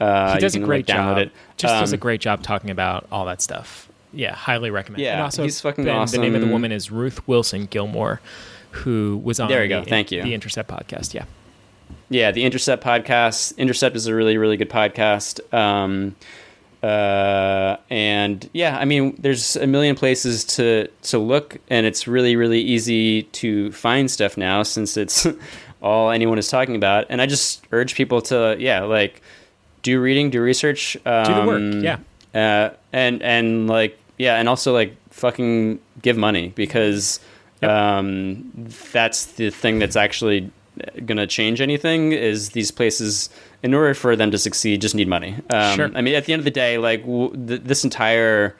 Uh, he does a great like, job. It. Just does a Um, great job talking about all that stuff. Yeah, highly recommend. Yeah, and also he's fucking Ben, The name of the woman is Ruth Wilson Gilmore, who was on There you the, go. Thank you. the Intercept podcast. Yeah, yeah, the Intercept podcast. Intercept is a really, really good podcast. Um, uh, and yeah, I mean, there's a million places to to look, and it's really, really easy to find stuff now since it's [laughs] all anyone is talking about. And I just urge people to, yeah, like do reading, do research, um, Do the work, yeah. uh, and and like yeah, and also like fucking give money because Yep. um, that's the thing that's actually to change anything. Is these places in order for them to succeed just need money. Um, Sure. I mean, at the end of the day, like w- th- this entire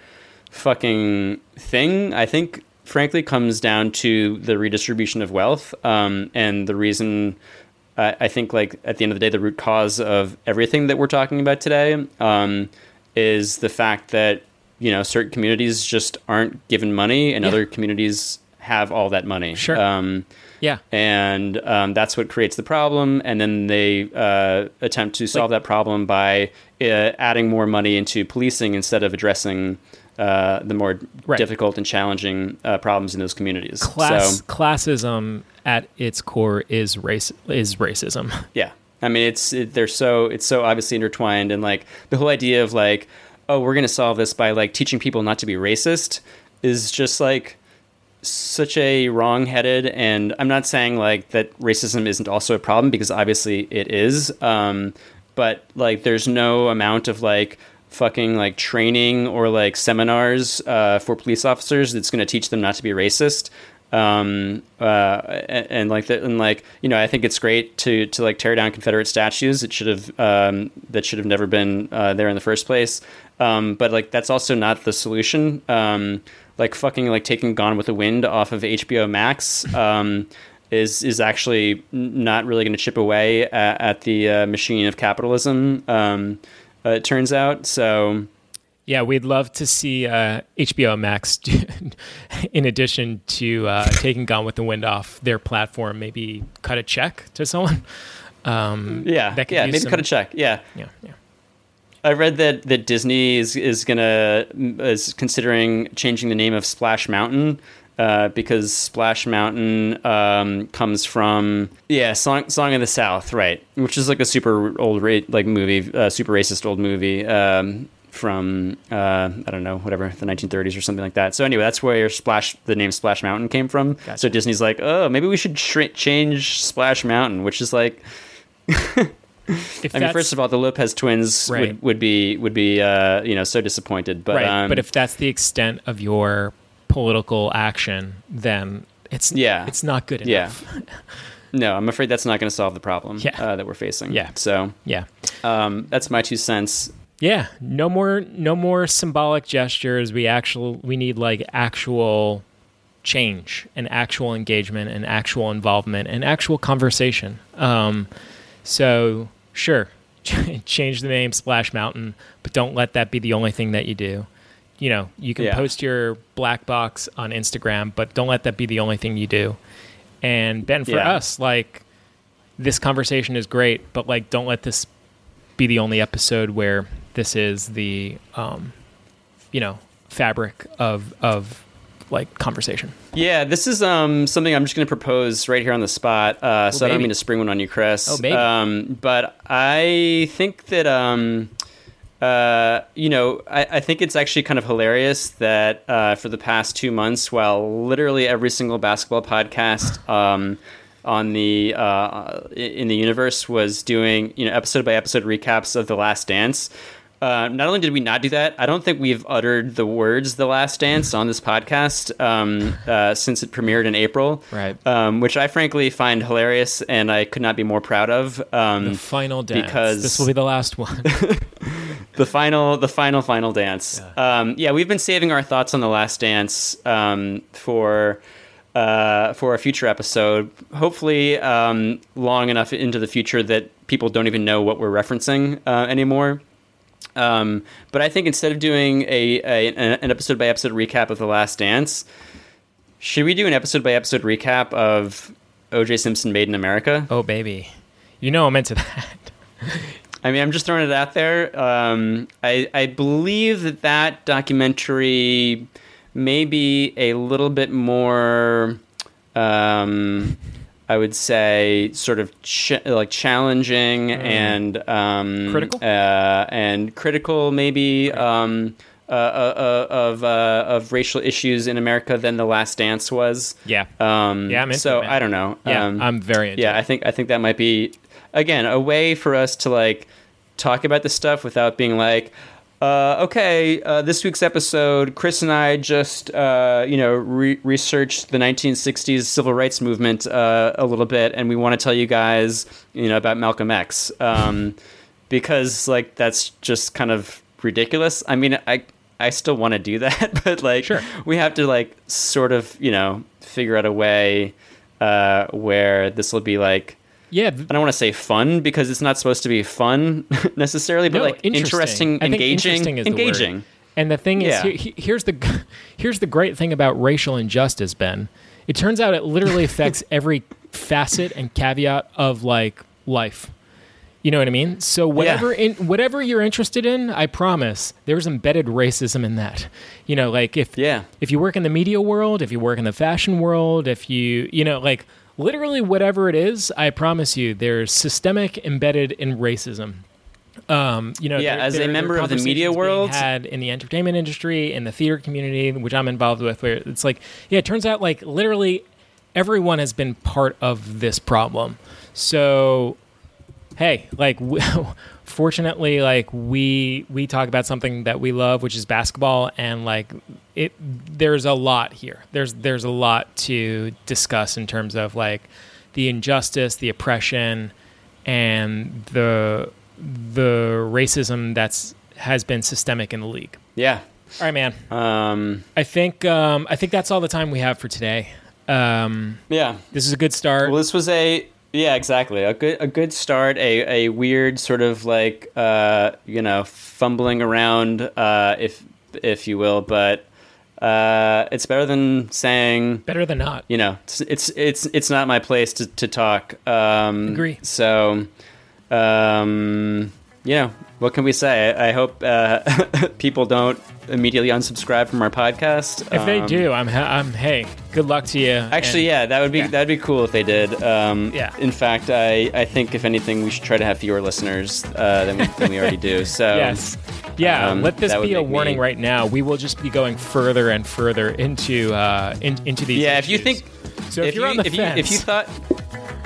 fucking thing, I think, frankly, comes down to the redistribution of wealth um, and the reason. I I think, like at the end of the day, the root cause of everything that we're talking about today um, is the fact that you know certain communities just aren't given money, and Yeah. other communities have all that money. Sure. Yeah, and um, that's what creates the problem. And then they uh, attempt to solve that problem by uh, adding more money into policing instead of addressing uh, the more Right. difficult and challenging uh, problems in those communities. class So classism at its core is race is racism. [laughs] yeah, I mean, it's it, they're so it's so obviously intertwined, and like the whole idea of like, oh, we're gonna solve this by like teaching people not to be racist is just like such a wrong-headed and i'm not saying like that racism isn't also a problem because obviously it is um, but like there's no amount of like fucking like training or like seminars uh, for police officers that's going to teach them not to be racist um uh and, and like that and like you know i think it's great to to like tear down confederate statues it should have um that should have never been uh, there in the first place um but like that's also not the solution um like fucking like taking gone with the wind off of hbo max um is is actually not really going to chip away at, at the uh, machine of capitalism um uh, it turns out so Yeah, we'd love to see uh, HBO Max, [laughs] do, in addition to uh, taking Gone with the Wind off their platform, maybe cut a check to someone. Um, yeah yeah maybe some- cut a check yeah Yeah, yeah. I read that, that Disney is is gonna is considering changing the name of Splash Mountain uh, because Splash Mountain um, comes from yeah song Song of the South right which is like a super old ra- like movie uh, super racist old movie um, from uh, I don't know whatever the 1930s or something like that. So anyway that's where Splash the name Splash Mountain came from. So Disney's like oh maybe we should change Splash Mountain which is like [laughs] [laughs] If I mean, first of all, the Lopez twins Right. would, would be would be uh, you know so disappointed. But right, um, but if that's the extent of your political action, then it's Yeah. it's not good yeah, enough. [laughs] no, I'm afraid that's not going to solve the problem Yeah. uh, that we're facing. Yeah. so Yeah. um, that's my two cents. Yeah, no more no more symbolic gestures. We actual we need like actual change and actual engagement and actual involvement and actual conversation. Um, so sure, [laughs] change the name Splash Mountain, but don't let that be the only thing that you do. You know, you can Yeah. post your black box on Instagram, but don't let that be the only thing you do. And Ben, for Yeah. us, like this conversation is great, but like don't let this be the only episode where this is the um, you know fabric of of like conversation. Yeah, this is um, something I'm just going to propose right here on the spot. Uh, so I don't mean to spring one on you, Chris. Oh, baby. Um, but I think that um, uh, you know, I, I think it's actually kind of hilarious that uh, for the past two months, while literally every single basketball podcast um, on the uh, in the universe was doing you know episode by episode recaps of The Last Dance. Uh, not only did we not do that, I don't think we've uttered the words "The Last Dance" on this podcast um, [laughs] uh, since it premiered in April, Right. Um, which I frankly find hilarious, and I could not be more proud of. Um, The final dance. because- this will be the last one. [laughs] the final the final final dance yeah. Um, yeah we've been saving our thoughts on the last dance um, for uh, for a future episode hopefully um, long enough into the future that people don't even know what we're referencing uh, anymore um, but I think instead of doing a, a an episode by episode recap of the last dance should we do an episode by episode recap of OJ Simpson Made in America oh baby, you know I'm into that. [laughs] I mean, I'm just throwing it out there. Um, I, I believe that that documentary may be a little bit more, um, I would say, sort of ch- like challenging and um, Critical? uh, and critical, maybe. Um, uh, uh, uh, of uh, of racial issues in America than the Last Dance was. Yeah. Um, Yeah, so it. I don't know. Yeah, Um, I'm very into yeah, it. I think I think that might be again a way for us to like talk about this stuff without being like, uh, okay, uh, this week's episode, Chris and I just uh, you know re- researched the 1960s civil rights movement uh, a little bit, and we want to tell you guys you know about Malcolm X um, because like that's just kind of ridiculous. I mean, I. I still want to do that, [laughs] but like Sure. we have to like sort of you know figure out a way uh, where this will be like Yeah, I don't want to say fun because it's not supposed to be fun [laughs] necessarily, but no, like interesting, I think engaging, interesting is the word. engaging. And the thing is, Yeah. he- he- here's the [laughs] here's the great thing about racial injustice, Ben. It turns out it literally [laughs] affects every facet and caveat of like life. You know what I mean? So whatever in whatever you're interested in, I promise there's embedded racism in that. You know, like if Yeah. if you work in the media world, if you work in the fashion world, if you you know like literally whatever it is, I promise you, there's systemic embedded in racism. Um, you know, Yeah, as a there- there are member of the media world- had in the entertainment industry, in the theater community, which I'm involved with, where it's like, yeah, it turns out like literally everyone has been part of this problem. So, hey, like, [laughs] fortunately, like we we talk about something that we love, which is basketball, and like it, there's a lot here. There's there's a lot to discuss in terms of like the injustice, the oppression, and the the racism that's has been systemic in the league. Yeah. All right, man. Um, I think um, I think that's all the time we have for today. Um, yeah. this is a good start. Well, this was a yeah, exactly a good a good start. A a weird sort of like uh, you know fumbling around, uh, if if you will, but uh, it's better than saying Better than not. you know it's it's it's, it's not my place to to talk. Um, Agree. So, um, you know, what can we say? I, hope uh, [laughs] people don't immediately unsubscribe from our podcast. If they Um, do, I'm ha- I'm hey, good luck to you. Actually, And- yeah, that would be Yeah. that'd be cool if they did. Um, Yeah. In fact, I, I think if anything, we should try to have fewer listeners uh, than, we, than we already do. [laughs] So Yes. Yeah, um, let this be a warning me- right now. We will just be going further and further into uh, in, into these. yeah, if you think so, if, if you're you, on the if you fence, if you thought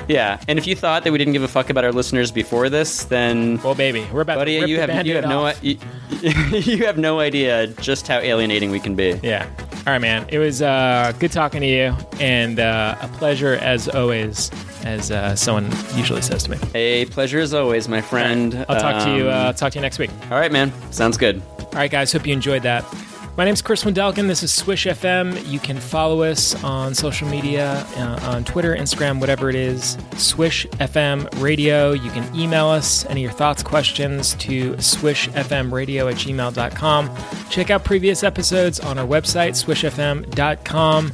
yeah, and if you thought that we didn't give a fuck about our listeners before this, then well, baby, we're about buddy, to rip you the have you have no you, [laughs] you have no idea just how alienating we can be. Yeah. All right, man. It was uh, good talking to you, and uh, a pleasure as always, as uh, someone usually says to me. A pleasure as always, my friend. I'll talk to you. Um, Uh, talk to you next week. all right, man. Sounds good. All right, guys. Hope you enjoyed that. My name's Chris Wendelken. This is Swish FM. You can follow us on social media, uh, on Twitter, Instagram, whatever it is. Swish FM Radio. You can email us any of your thoughts, questions to swishfmradio at gmail.com. Check out previous episodes on our website, swishfm.com.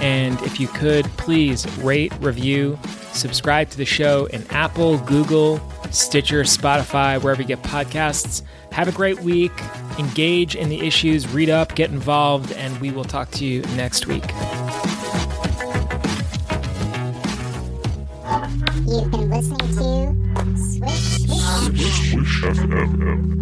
And if you could, please rate, review, subscribe to the show in Apple, Google, Stitcher, Spotify, wherever you get podcasts. Have a great week. Engage in the issues, read up, get involved, and we will talk to you next week. You've been listening to Switch. Swish FM.